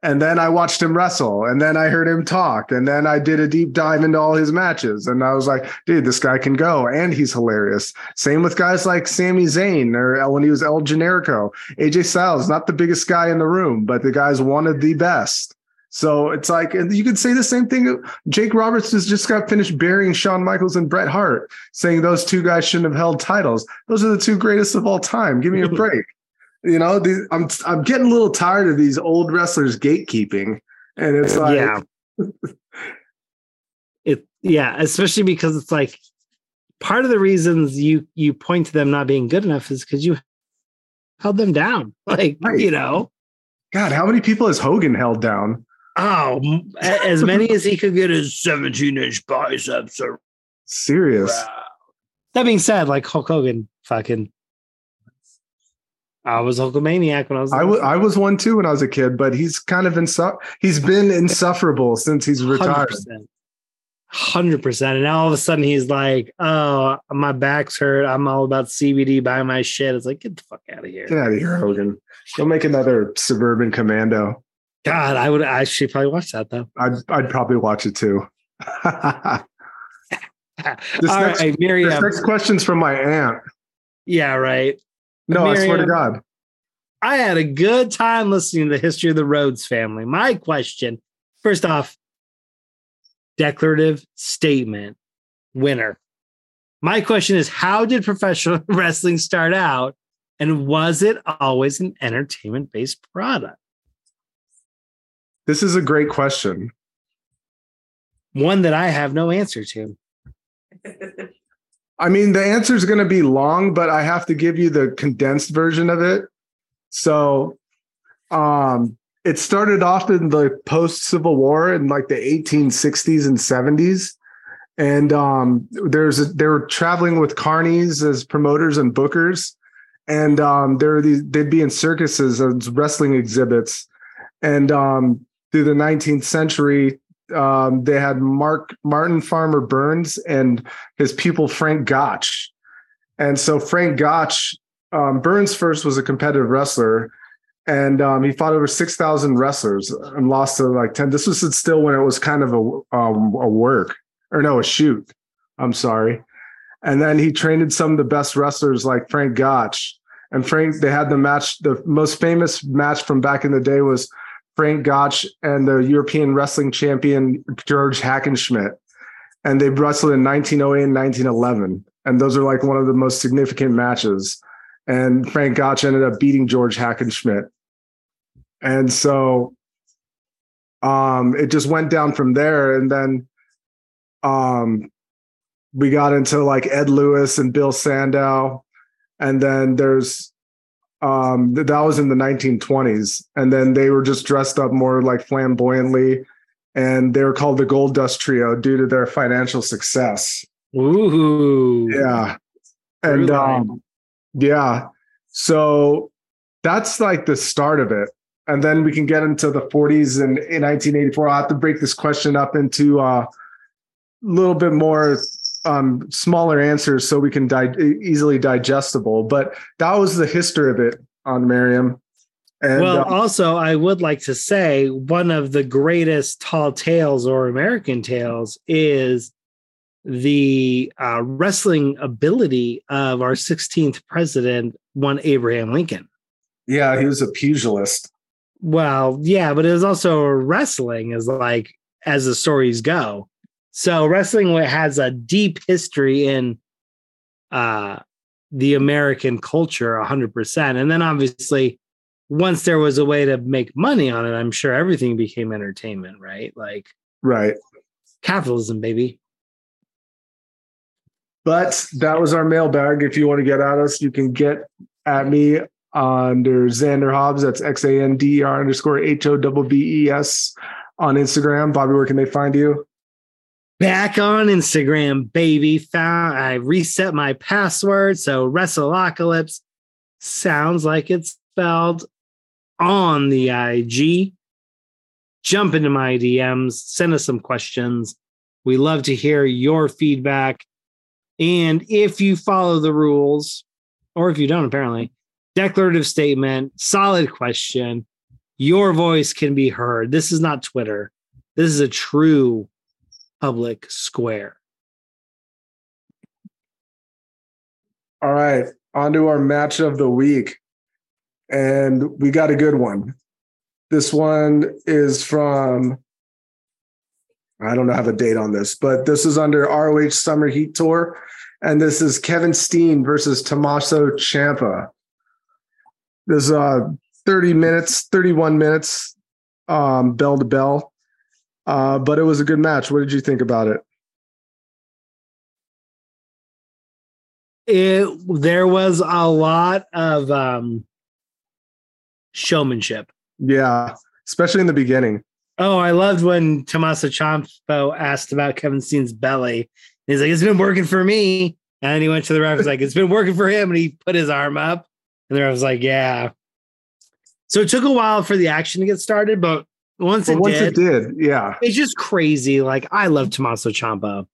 And then I watched him wrestle, and then I heard him talk, and then I did a deep dive into all his matches, and I was like, "Dude, this guy can go, and he's hilarious." Same with guys like Sami Zayn, or uh, when he was El Generico, AJ Styles, not the biggest guy in the room, but the guy's one of the best. So it's like, and you could say the same thing. Jake Roberts has just got finished burying Shawn Michaels and Bret Hart, saying those two guys shouldn't have held titles. Those are the two greatest of all time. Give me a break. You know, the, I'm I'm getting a little tired of these old wrestlers gatekeeping, and it's like, yeah. Yeah, especially because it's like part of the reasons you you point to them not being good enough is because you held them down. Like Right. you know, God, how many people has Hogan held down? Oh, as many as he could get his seventeen inch biceps. Are Serious. That being said, like Hulk Hogan, fucking, I was Hulkamaniac when I was. I was I was one too when I was a kid, but he's kind of insu- he's been insufferable since he's retired. Hundred percent, and now all of a sudden he's like, "Oh, my back's hurt. I'm all about CBD. Buy my shit." It's like, get the fuck out of here. Get out of here, Hogan. You'll make another suburban commando. God, I would actually probably watch that though. I'd I'd probably watch it too. This all next- right, This Miriam. next question's from my aunt. Yeah, right. No, I swear to God. I had a good time listening to the history of the Rhodes family. My question, first off, declarative statement, winner. My question is how did professional wrestling start out and was it always an entertainment based product? This is a great question. One that I have no answer to. I mean, the answer is going to be long, but I have to give you the condensed version of it. So, um, it started off in the post Civil War in like the 1860s and 70s. And um, there's a, they were traveling with carnies as promoters and bookers. And um, there were these, they'd be in circuses as wrestling exhibits. And um, through the 19th century, um, they had Mark Martin Farmer Burns and his pupil Frank Gotch. And so Frank Gotch, um, Burns first was a competitive wrestler, and um, he fought over six thousand wrestlers and lost to like ten. This was still when it was kind of a um, a work or no a shoot. I'm sorry. And then he trained some of the best wrestlers like Frank Gotch. And Frank, they had the match. The most famous match from back in the day was Frank Gotch and the European wrestling champion George Hackenschmidt. And they wrestled in 1908 and 1911. And those are like one of the most significant matches. And Frank Gotch ended up beating George Hackenschmidt. And so um, it just went down from there. And then um, we got into like Ed Lewis and Bill Sandow. And then there's um th- that was in the 1920s and then they were just dressed up more like flamboyantly and they were called the gold dust trio due to their financial success. Ooh. yeah. And um yeah. So that's like the start of it. And then we can get into the 40s and in 1984 i'll have to break this question up into uh, a little bit more um, smaller answers so we can di- easily digestible but that was the history of it on Miriam. And well, uh, also, I would like to say one of the greatest tall tales or American tales is the uh, wrestling ability of our 16th president, one Abraham Lincoln. yeah, he was a pugilist. Well, yeah, but it was also wrestling, is like as the stories go. So wrestling has a deep history in uh, the American culture, hundred percent. And then obviously, once there was a way to make money on it, I'm sure everything became entertainment, right? Like Right. capitalism, baby. But that was our mailbag. If you want to get at us, you can get at me under Xander Hobbes. That's X A N D E R underscore H O B B E S on Instagram. Bobby, where can they find you? Back on Instagram, baby. Found I reset my password, so Wrestleocalypse sounds like it's spelled on the IG. Jump into my DMs, send us some questions. We love to hear your feedback. And if you follow the rules, or if you don't, apparently, declarative statement, solid question, your voice can be heard. This is not Twitter. This is a true public square. All right, on to our match of the week. And we got a good one. This one is from, I don't have a date on this, but this is under ROH Summer Heat Tour. And this is Kevin Steen versus Tommaso Ciampa. This is uh, 30 minutes, 31 minutes, um, bell to bell. Uh, but it was a good match. What did you think about it? It there was a lot of um, showmanship. Yeah, especially in the beginning. Oh, I loved when Tommaso Ciampa asked about Kevin Steen's belly. He's like, "It's been working for me," and then he went to the ref. He's like, "It's been working for him," and he put his arm up, and the ref was like, "Yeah." So it took a while for the action to get started, but once it once did, it did, yeah, it's just crazy. Like I love Tommaso Ciampa.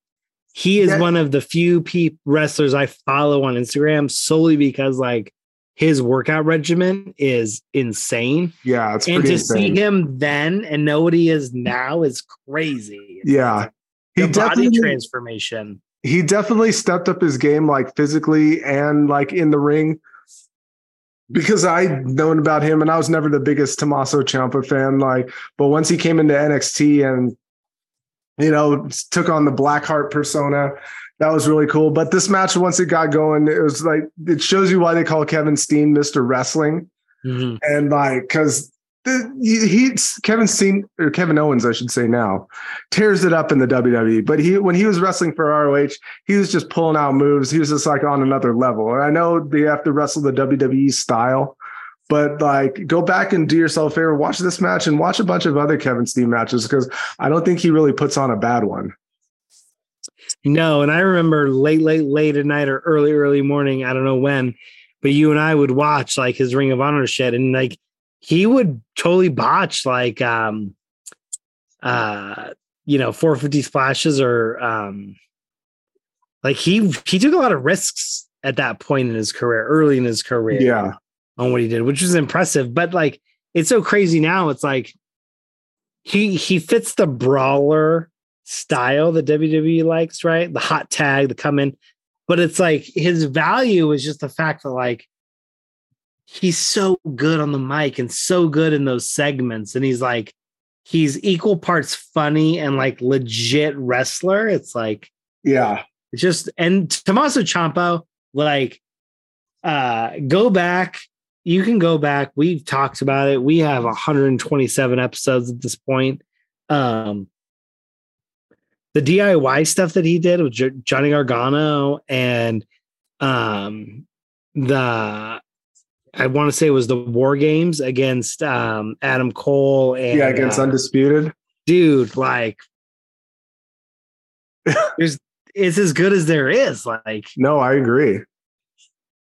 He is one of the few peop wrestlers I follow on Instagram solely because like his workout regimen is insane. yeah, it's and to see him then and know what he is now is crazy. Yeah, The he body transformation. he definitely stepped up his game like physically and like in the ring because I known about him and I was never the biggest Tommaso Ciampa fan like but once he came into NXT and you know took on the Blackheart persona that was really cool but this match once it got going it was like it shows you why they call Kevin Steen Mr. Wrestling Mhm. and like because he's Kevin Steen or Kevin Owens, I should say now, tears it up in the WWE. But he when he was wrestling for ROH, he was just pulling out moves. He was just like on another level. And I know they have to wrestle the WWE style, but like go back and do yourself a favor, watch this match and watch a bunch of other Kevin Steen matches because I don't think he really puts on a bad one. No, and I remember late, late, late at night or early, early morning. I don't know when, but you and I would watch like his Ring of Honor shit, and like he would totally botch like um uh you know 450 splashes or um like he he took a lot of risks at that point in his career, early in his career. Yeah. on what he did, which was impressive. But like, it's so crazy now. It's like he he fits the brawler style that WWE likes, right? The hot tag, the come in. But it's like his value is just the fact that like he's so good on the mic and so good in those segments, and he's like he's equal parts funny and like legit wrestler. It's like Yeah. it's just and Tommaso Ciampa, like uh go back. You can go back. We've talked about it. We have 127 episodes at this point. Um the DIY stuff that he did with J- Johnny Gargano and um the I want to say it was the War Games against um Adam Cole and Yeah, against uh, Undisputed. dude, like there's it's as good as there is, like No, I agree.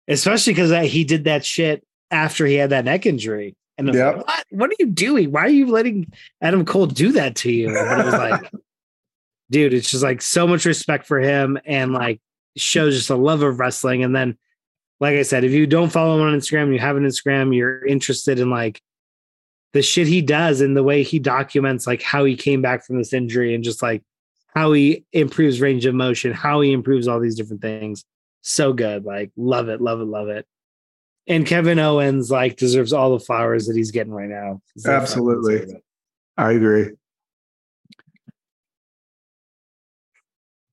especially because he did that shit after he had that neck injury. And Yep. like, what? What are you doing? Why are you letting Adam Cole do that to you? But it was like, dude, it's just like so much respect for him and like shows just a love of wrestling. And then, like I said, if you don't follow him on Instagram, you have an Instagram, you're interested in like the shit he does and the way he documents like how he came back from this injury and just like how he improves range of motion, how he improves all these different things. So good. Like, love it, love it, love it. And Kevin Owens like deserves all the flowers that he's getting right now. Absolutely. I agree.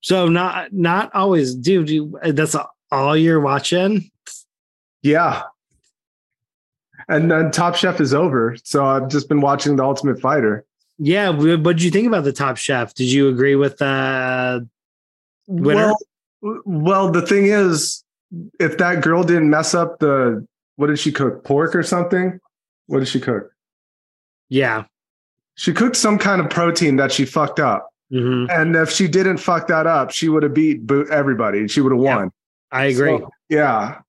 So not not always, dude. You, that's all you're watching. Yeah. And then Top Chef is over. So I've just been watching The Ultimate Fighter. Yeah. What did you think about the Top Chef? Did you agree with the winner? Well, well, the thing is, if that girl didn't mess up the what did she cook? Pork or something? What did she cook? yeah. She cooked some kind of protein that she fucked up. Mhm. And if she didn't fuck that up, she would have beat bo- everybody. She would have won. I agree. So, yeah.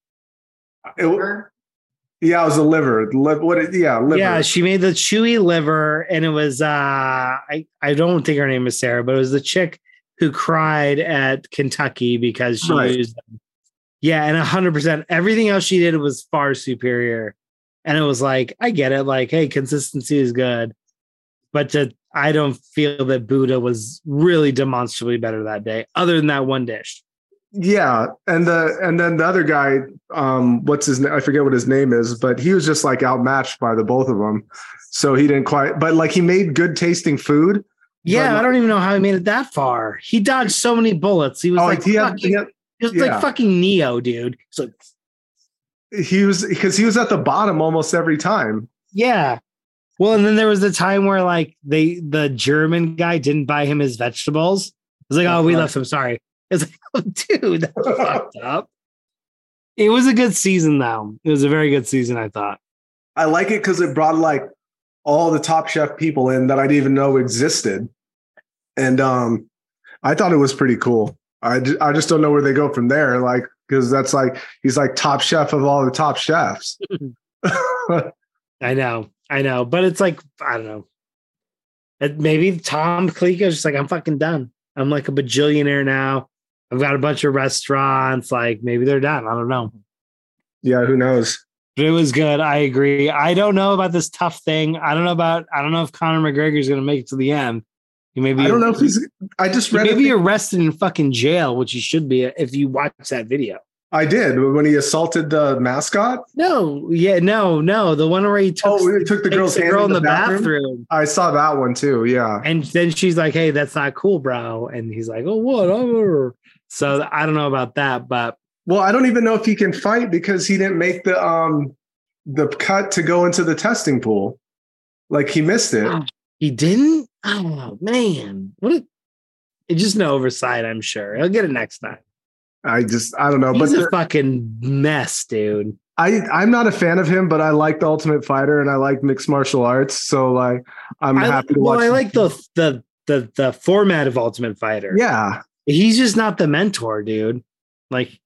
It- yeah, it was a liver. Li- What? it- Yeah, liver. Yeah, she made the chewy liver, and it was uh I I don't think her name is Sarah, but it was the chick who cried at Kentucky because she Right. used them. Yeah, and hundred percent everything else she did was far superior. And it was like, I get it, like, hey, consistency is good. But to I don't feel that Buddha was really demonstrably better that day, other than that one dish. Yeah, and the and then the other guy, um, what's his name? I forget what his name is, but he was just like outmatched by the both of them. So he didn't quite, but like he made good tasting food. Yeah, But- I don't even know how he made it that far. He dodged so many bullets. He was Oh, like, he had, fucking- he, had, He was Yeah. like fucking Neo, dude. He was because he was at the bottom almost every time. yeah. Well, and then there was the time where like they the German guy didn't buy him his vegetables. It was like, oh, we Right. left him. Sorry. It's like, oh, dude, that's fucked up. It was a good season, though. It was a very good season, I thought. I like it because it brought like all the top chef people in that I didn't even know existed, and um, I thought it was pretty cool. I I just don't know where they go from there, like because that's like he's like top chef of all the top chefs. I know, I know, but it's like I don't know. It, maybe Tom Colicchio's just like I'm fucking done. I'm like a bajillionaire now. I've got a bunch of restaurants. Like maybe they're done. I don't know. yeah, who knows? But it was good. I agree. I don't know about this tough thing. I don't know about. I don't know if Conor McGregor is going to make it to the end. He may be. I don't know if he's. I just read. may a be thing- arrested in fucking jail, which he should be if you watch that video. I did when he assaulted the mascot. No, yeah, no, no. The one where he took, Oh, he took the girl's hand girl in the bathroom? bathroom. I saw that one too. Yeah. And then she's like, "Hey, that's not cool, bro." And he's like, "Oh, whatever." So I don't know about that, but Well, I don't even know if he can fight because he didn't make the um the cut to go into the testing pool. Like he missed it. he didn't. Oh man, what a! It's just an oversight. I'm sure he'll get it next time. I just I don't know, He's but a the- fucking mess, dude. I I'm not a fan of him, but I like the Ultimate Fighter and I like mixed martial arts. So like I'm I, happy to well, watch. I like the the the the format of Ultimate Fighter. Yeah, he's just not the mentor, dude. Like,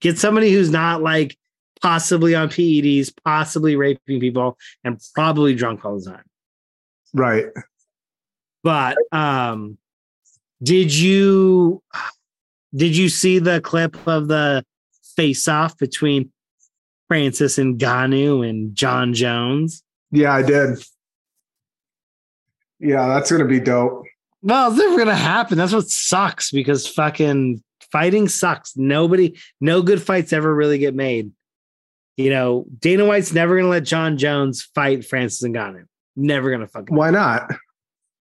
get somebody who's not like possibly on PEDs, possibly raping people, and probably drunk all the time. right. But um, did you did you see the clip of the face off between Francis Ngannou and Jon Jones? Yeah, I did. Yeah, that's gonna be dope. Well, it's never gonna happen. That's what sucks because fucking fighting sucks. Nobody, no good fights ever really get made. You know, Dana White's never gonna let Jon Jones fight Francis Ngannou. Never gonna fucking Why not?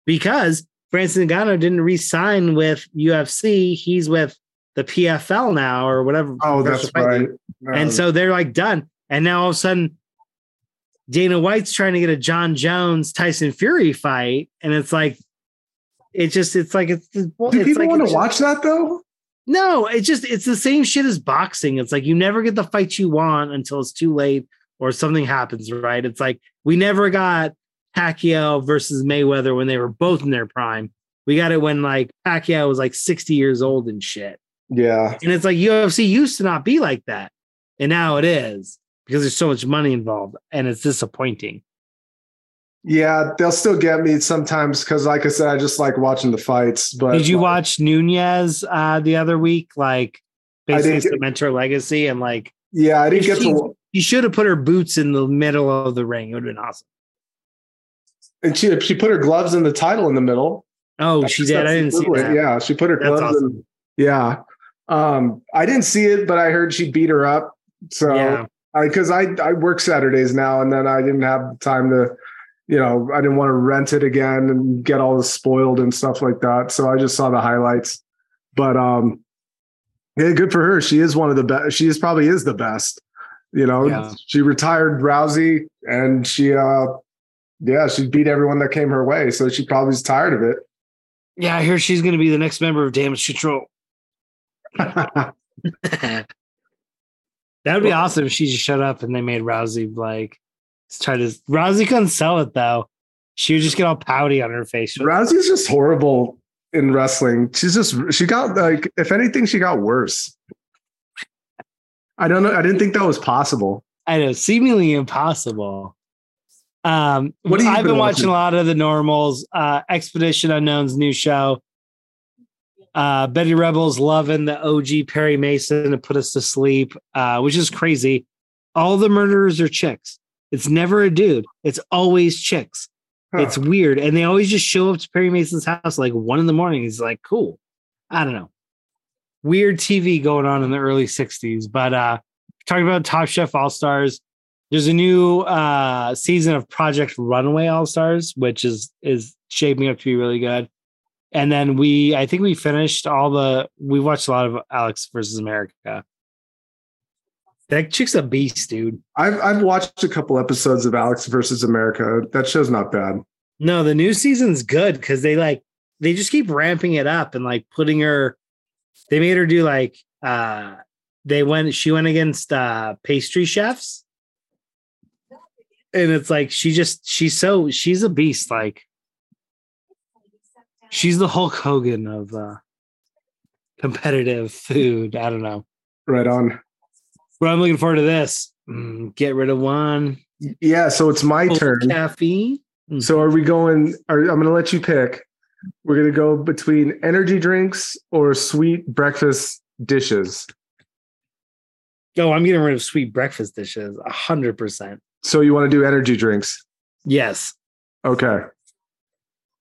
because Francis Ngannou didn't re-sign with UFC. He's with the PFL now or whatever. Oh, that's right. And so they're like done. And now all of a sudden, Dana White's trying to get a Jon Jones Tyson Fury fight, and it's like, it just it's like it's, it's do people like want it's to watch that though? no, it's just it's the same shit as boxing. It's like you never get the fight you want until it's too late or something happens, right? It's like we never got Pacquiao versus Mayweather when they were both in their prime. We got it when like Pacquiao was like 60 years old and shit. Yeah, And it's like UFC used to not be like that. And now it is because there's so much money involved and it's disappointing. Yeah. They'll still get me sometimes because, like I said, I just like watching the fights. But Did you watch Nunes uh, the other week? Like basically didn't- cement her legacy and like Yeah, I didn't get she- to. You should have put her boots in the middle of the ring. It would have been awesome. And she she put her gloves in the title in the middle. Oh, That's- she did. I didn't see equivalent. that. Yeah, she put her That's gloves in. Yeah. Um, I didn't see it, but I heard she beat her up. So Yeah. I because I I work Saturdays now, and then I didn't have time to, you know, I didn't want to rent it again and get all spoiled and stuff like that. So I just saw the highlights. But um, yeah, good for her. She is one of the best. She is probably is the best. You know, Yeah. she retired Rousey, and she uh, yeah, she beat everyone that came her way. So she probably is tired of it. Yeah, I hear she's going to be the next member of Damage Control. that would be awesome if she just showed up and they made Rousey like try to. Rousey couldn't sell it though. She would just get all pouty on her face. Rousey's just horrible in wrestling. She's just she got like if anything, she got worse. I don't know. I didn't think that was possible. I know, seemingly impossible. Um, What you I've been, been watching watching? a lot of the normals. Uh, Expedition Unknown's new show. Uh, Betty Rebels loving the OG Perry Mason to put us to sleep, uh, which is crazy. All the murderers are chicks. It's never a dude. It's always chicks. Huh. It's weird, and they always just show up to Perry Mason's house like one in the morning. He's like, "Cool." I don't know. Weird TV going on in the early '60s, but uh, talking about Top Chef All Stars. There's a new uh, season of Project Runway All Stars, which is is shaping up to be really good. And then we, I think we finished all the. We watched a lot of Alex versus America. That chick's a beast, dude. I've I've watched a couple episodes of Alex versus America. That show's not bad. No, the new season's good because they like they just keep ramping it up and like putting her. They made her do like uh they went she went against uh pastry chefs. And it's like she just she's so she's a beast. Like she's the Hulk Hogan of uh competitive food. I don't know. Right on. But I'm looking forward to this. Mm, get rid of one. Yeah, so it's my turn. Caffeine. So are we going? Are, I'm going to let you pick. We're going to go between energy drinks or sweet breakfast dishes. Oh, I'm getting rid of sweet breakfast dishes. A hundred percent. So you want to do energy drinks? Yes. Okay.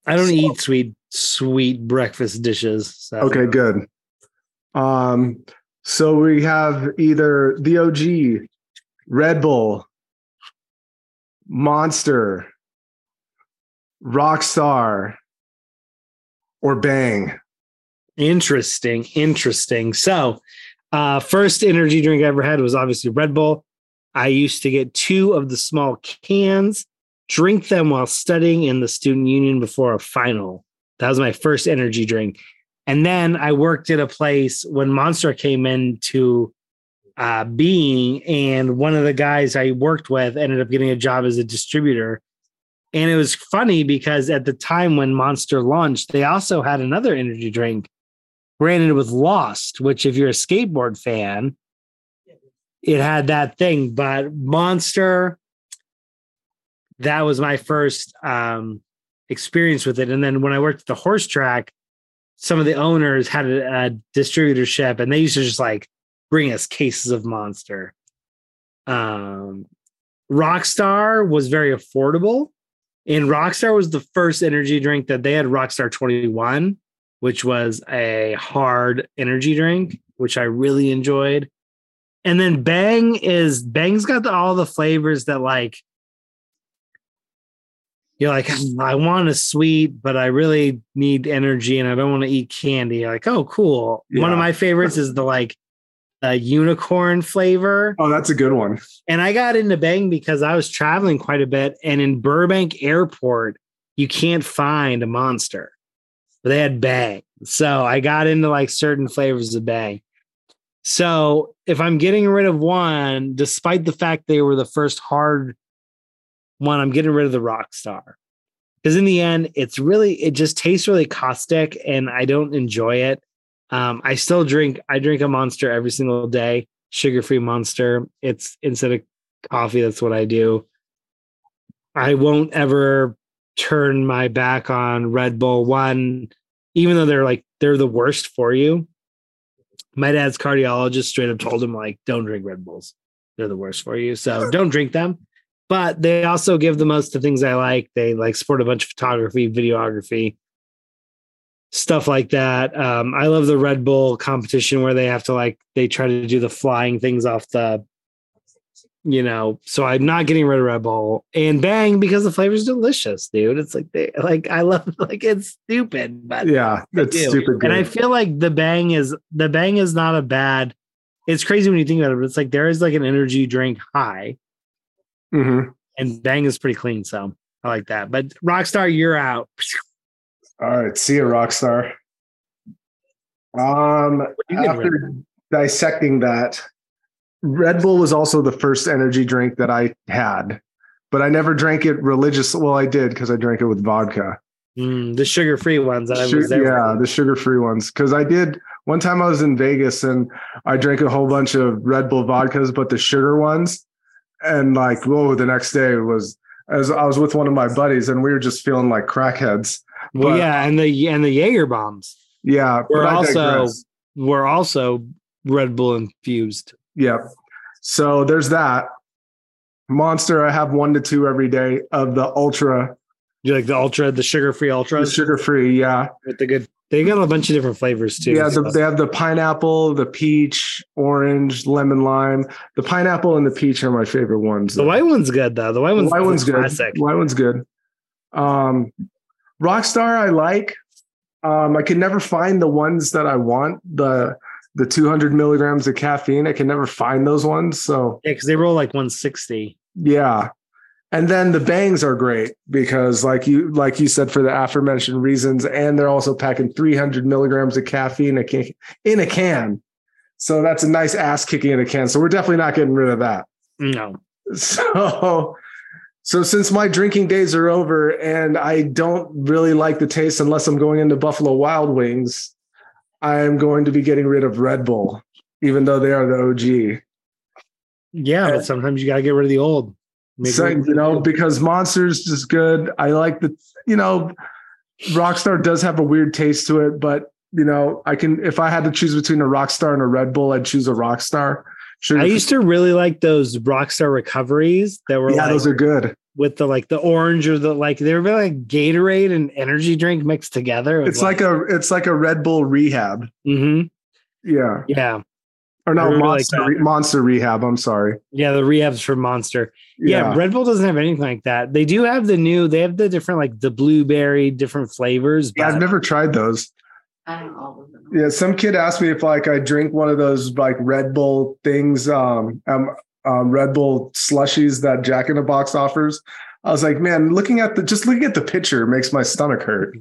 I don't eat sweet sweet breakfast dishes. So. Okay, good. Um, so we have either the OG, Red Bull, Monster, Rockstar, or Bang. Interesting. Interesting. So, uh, first energy drink I ever had was obviously Red Bull. I used to get two of the small cans, drink them while studying in the student union before a final. That was my first energy drink. And then I worked at a place when Monster came into uh, being, and one of the guys I worked with ended up getting a job as a distributor. And it was funny because at the time when Monster launched, they also had another energy drink branded with Lost, which, if you're a skateboard fan, it had that thing. But Monster, that was my first um, experience with it. And then when I worked at the horse track, some of the owners had a, a distributorship and they used to just like bring us cases of Monster. Um, Rockstar was very affordable. And Rockstar was the first energy drink that they had Rockstar 21, which was a hard energy drink, which I really enjoyed. And then Bang is Bang's got the, all the flavors that like you're like, I want a sweet, but I really need energy and I don't want to eat candy. You're like, oh, cool. One of my favorites is the like a unicorn flavor. Oh, that's a good one. And I got into Bang because I was traveling quite a bit. And in Burbank Airport, you can't find a monster. But they had Bang. So I got into like certain flavors of Bang. So if I'm getting rid of one, despite the fact they were the first hard one, I'm getting rid of the Rockstar. Because in the end, it's really, it just tastes really caustic and I don't enjoy it. Um, I still drink, I drink a monster every single day, sugar free monster. It's instead of coffee, that's what I do. I won't ever turn my back on Red Bull one, even though they're like, they're the worst for you. My dad's cardiologist straight up told him, like, don't drink Red Bulls. They're the worst for you. So don't drink them. But they also give the most to things I like. They like support a bunch of photography, videography, stuff like that. Um, I love the Red Bull competition where they have to like they try to do the flying things off the, you know. So I'm not getting rid of Red Bull and Bang because the flavor's delicious, dude. It's like they like I love like it's stupid, but Yeah, I that's stupid good. And I feel like the Bang is the Bang is not a bad. It's crazy when you think about it, but it's like there is like an energy drink high, Mhm. and Bang is pretty clean. So I like that. But Rockstar, you're out. All right, see you, Rockstar. Um, you after dissecting that, Red Bull was also the first energy drink that I had, but I never drank it religiously. Well, I did because I drank it with vodka. Mm, the sugar free ones. I was there. yeah, the sugar-free ones. Because I did one time I was in Vegas and I drank a whole bunch of Red Bull vodkas, but the sugar ones, and like, whoa, the next day was as I was with one of my buddies and we were just feeling like crackheads. Well, yeah, and the and the Jaeger bombs Yeah, We're also- we're also Red Bull infused. Yep. So there's that. Monster, I have one to two every day of the ultra, you like the ultra, the sugar free ultra? sugar free. Yeah. with the good? They got a bunch of different flavors too. Yeah. The, they have the pineapple, the peach, orange, lemon, lime. The pineapple and the peach are my favorite ones. the white one's good though. The white The one's, white one's good. classic. White one's good. Um, Rockstar, I like. Um, I can never find the ones that I want. The the 200 milligrams of caffeine. I can never find those ones. So Yeah, because they roll like 160. Yeah. And then the bangs are great because like you like you said for the aforementioned reasons and they're also packing 300 milligrams of caffeine in a can, in a can. So that's a nice ass kicking in a can. So we're definitely not getting rid of that. No. So, so since my drinking days are over and I don't really like the taste unless I'm going into Buffalo Wild Wings, I am going to be getting rid of Red Bull, even though they are the OG. Yeah, but sometimes you gotta get rid of the old. Make So, you know, because Monster's just good. I like the, you know, Rockstar does have a weird taste to it, but you know, I can if I had to choose between a Rockstar and a Red Bull, I'd choose a Rockstar. Sure. I used to really like those Rockstar recoveries that were yeah, like those are good. with the like the orange or the like they were really like Gatorade and energy drink mixed together. It's like a it's like a Red Bull rehab. hmm Yeah. yeah, Or I no, like monster, re- monster rehab. I'm sorry. yeah. The rehabs for Monster. Yeah. Red Bull doesn't have anything like that. They do have the new. They have the different like the blueberry different flavors. Yeah, I've never tried those. I don't know all of them. Yeah, some kid asked me if like I drink one of those like Red Bull things, um, um, um Red Bull slushies that Jack in the Box offers. I was like, man, looking at the just looking at the picture makes my stomach hurt.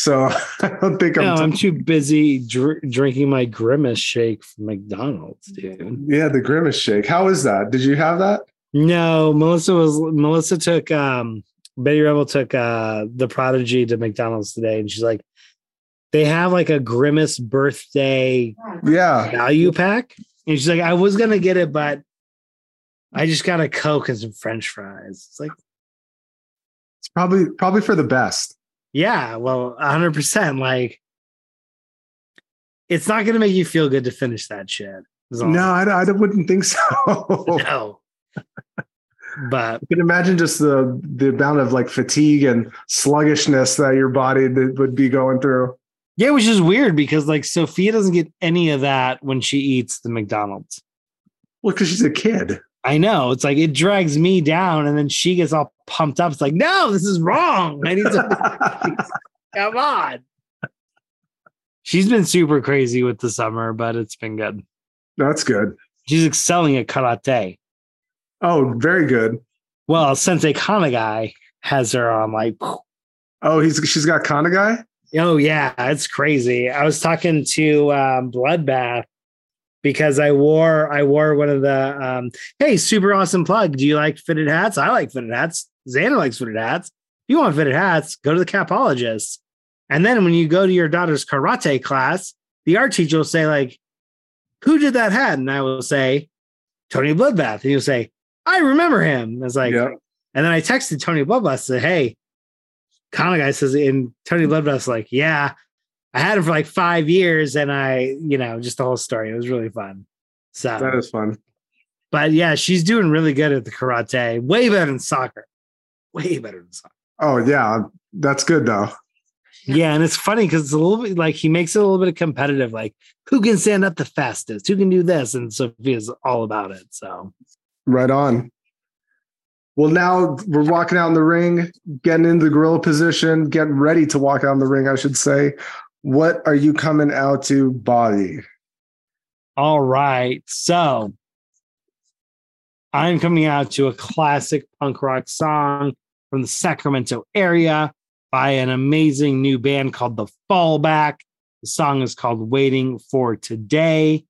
So I don't think I'm. No, I'm too busy dr- drinking my Grimace shake from McDonald's, dude. yeah, the grimace shake. How is that? Did you have that? No, Melissa was Melissa took um Betty Rebel took uh the prodigy to McDonald's today and she's like, they have like a grimace birthday Yeah, value pack. And she's like, I was gonna get it, but I just got a Coke and some French fries. It's like, it's probably probably for the best. Yeah, well, hundred percent. Like it's not gonna make you feel good to finish that shit. No, I, I wouldn't think so. no. but You can imagine just the the amount of like fatigue and sluggishness that your body that would be going through. Yeah, which is weird because like Sophia doesn't get any of that when she eats the McDonald's. Well, because she's a kid. I know. It's like it drags me down and then she gets all pumped up. It's like, no, this is wrong. I need to come on. She's been super crazy with the summer, but it's been good. That's good. She's excelling at karate. Oh, very good. Well, Sensei Kanagai has her on like, Oh, he's she's got Kana guy. oh yeah, it's crazy. I was talking to um, Bloodbath because I wore I wore one of the um, hey super awesome plug. Do you like fitted hats? I like fitted hats. Xander likes fitted hats. If you want fitted hats, go to the capologist. And then when you go to your daughter's karate class, the art teacher will say like, "Who did that hat?" And I will say, "Tony Bloodbath." And he'll say, "I remember him." It's like, yeah. and then I texted Tony Bloodbath said, "Hey." Kind of guy says, and Tony Bloodbath's like, "Yeah, I had him for like five years, and I, you know, just the whole story. It was really fun. So, That is fun. but yeah, she's doing really good at the karate. Way better than soccer. Way better than soccer. Oh yeah, that's good though. Yeah, and it's funny because it's a little bit like he makes it a little bit competitive. Like, who can stand up the fastest? Who can do this? And Sophia's all about it. So Right on. Well, now we're walking out in the ring, getting into the gorilla position, getting ready to walk out in the ring, I should say. What are you coming out to body? All right. So I'm coming out to a classic punk rock song from the Sacramento area by an amazing new band called The Fallback. The song is called Waiting for Today,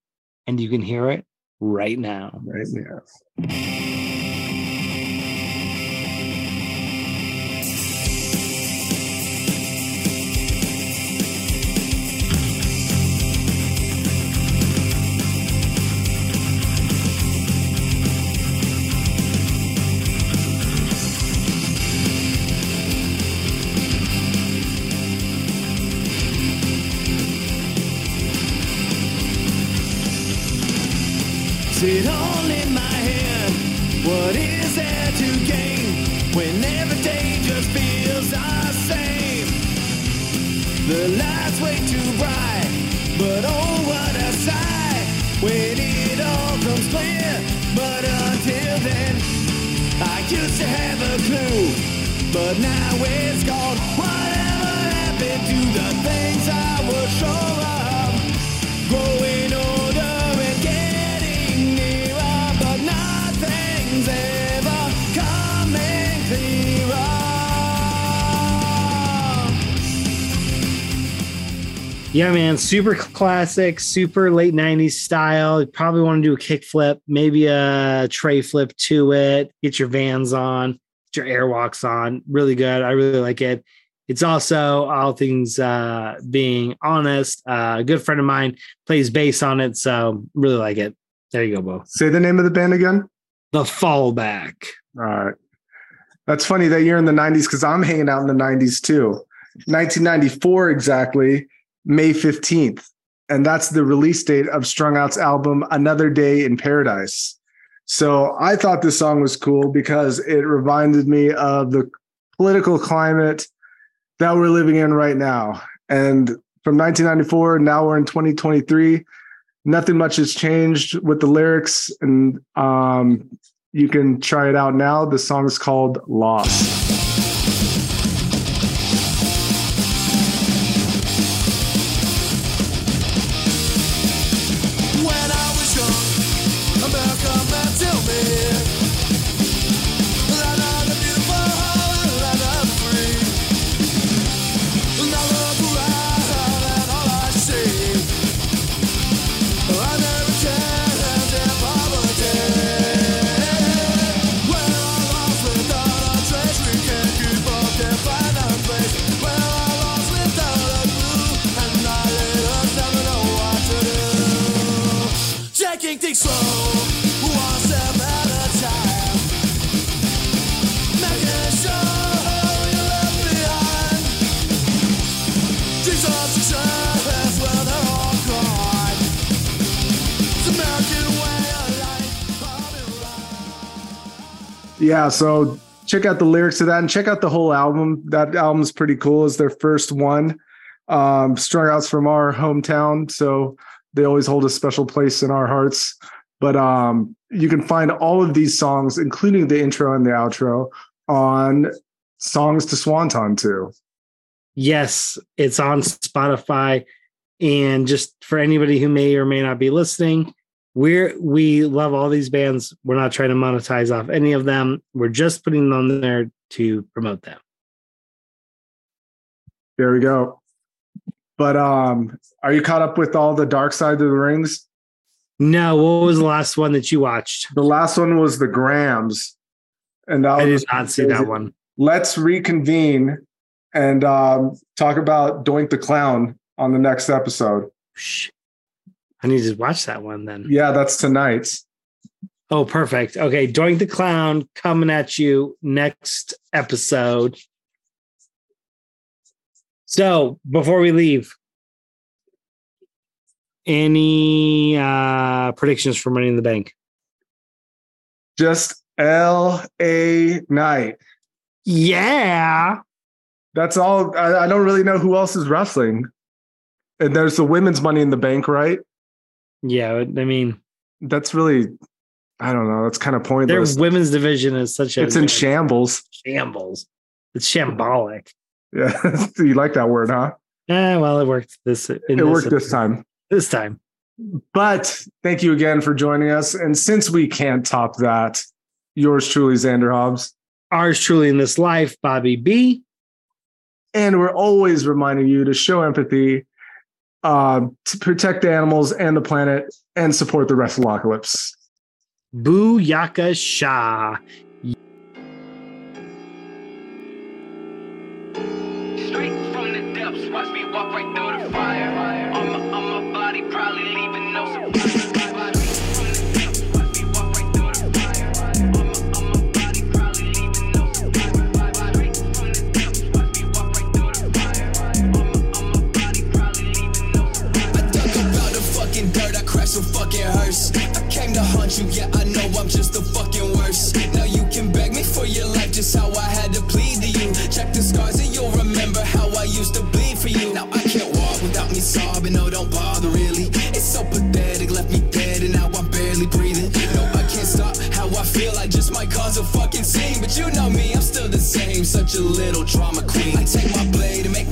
and you can hear it right now. Right now. Yeah, man, super classic, super late 90s style. You probably want to do a kickflip, maybe a tray flip to it, get your vans on, get your airwalks on. Really good. I really like it. It's also, all things uh, being honest, uh, a good friend of mine plays bass on it. So really like it. There you go, Bo. Say the name of the band again. The Fallback. All right. That's funny that you're in the 90s because I'm hanging out in the 90s too. 1994 exactly, May 15th. And that's the release date of Strung Out's album, Another Day in Paradise. So I thought this song was cool because it reminded me of the political climate that we're living in right now. And from 1994, now we're in 2023. Nothing much has changed with the lyrics, and um, you can try it out now. The song is called Lost. Yeah, so check out the lyrics to that and check out the whole album. That album's pretty cool. It's their first one. Um, Strung Out's from our hometown, so they always hold a special place in our hearts. But um, you can find all of these songs, including the intro and the outro, on Songs to Swanton too. Yes, it's on Spotify. And just for anybody who may or may not be listening, we're we love all these bands. We're not trying to monetize off any of them. We're just putting them there to promote them. There we go. But um, are you caught up with all the Dark Side of the Rings? No, what was the last one that you watched? The last one was the Grams, and I was did not see that one. let's reconvene and um, talk about Doink the Clown on the next episode. Shh. I need to watch that one then. Yeah, that's tonight. Oh, perfect. Okay, Doink the Clown coming at you next episode. So before we leave, any uh predictions for Money in the Bank? Just LA Knight. Yeah. That's all. I, I don't really know who else is wrestling. And there's the women's Money in the Bank, right? Yeah, I mean, That's really, I don't know. That's kind of pointless. their women's division is such a It's in shambles. shambles. It's shambolic. Yeah, you like that word, huh? Eh, well, it worked this. In It worked this time. This time. But thank you again for joining us. And since we can't top that, yours truly, Xander Hobbes. Ours truly in this life, Bobby B. And we're always reminding you to show empathy, uh, to protect the animals and the planet, and support the rest of Wrestleocalypse. Booyaka Shah. Straight just how I had to plead to you. Check the scars and you'll remember how I used to bleed for you. Now I can't walk without me sobbing, no, don't bother really. It's so pathetic, left me dead and now I'm barely breathing. No, I can't stop how I feel, I just might cause a fucking scene. But you know me, I'm still the same, such a little drama queen. I take my blade and make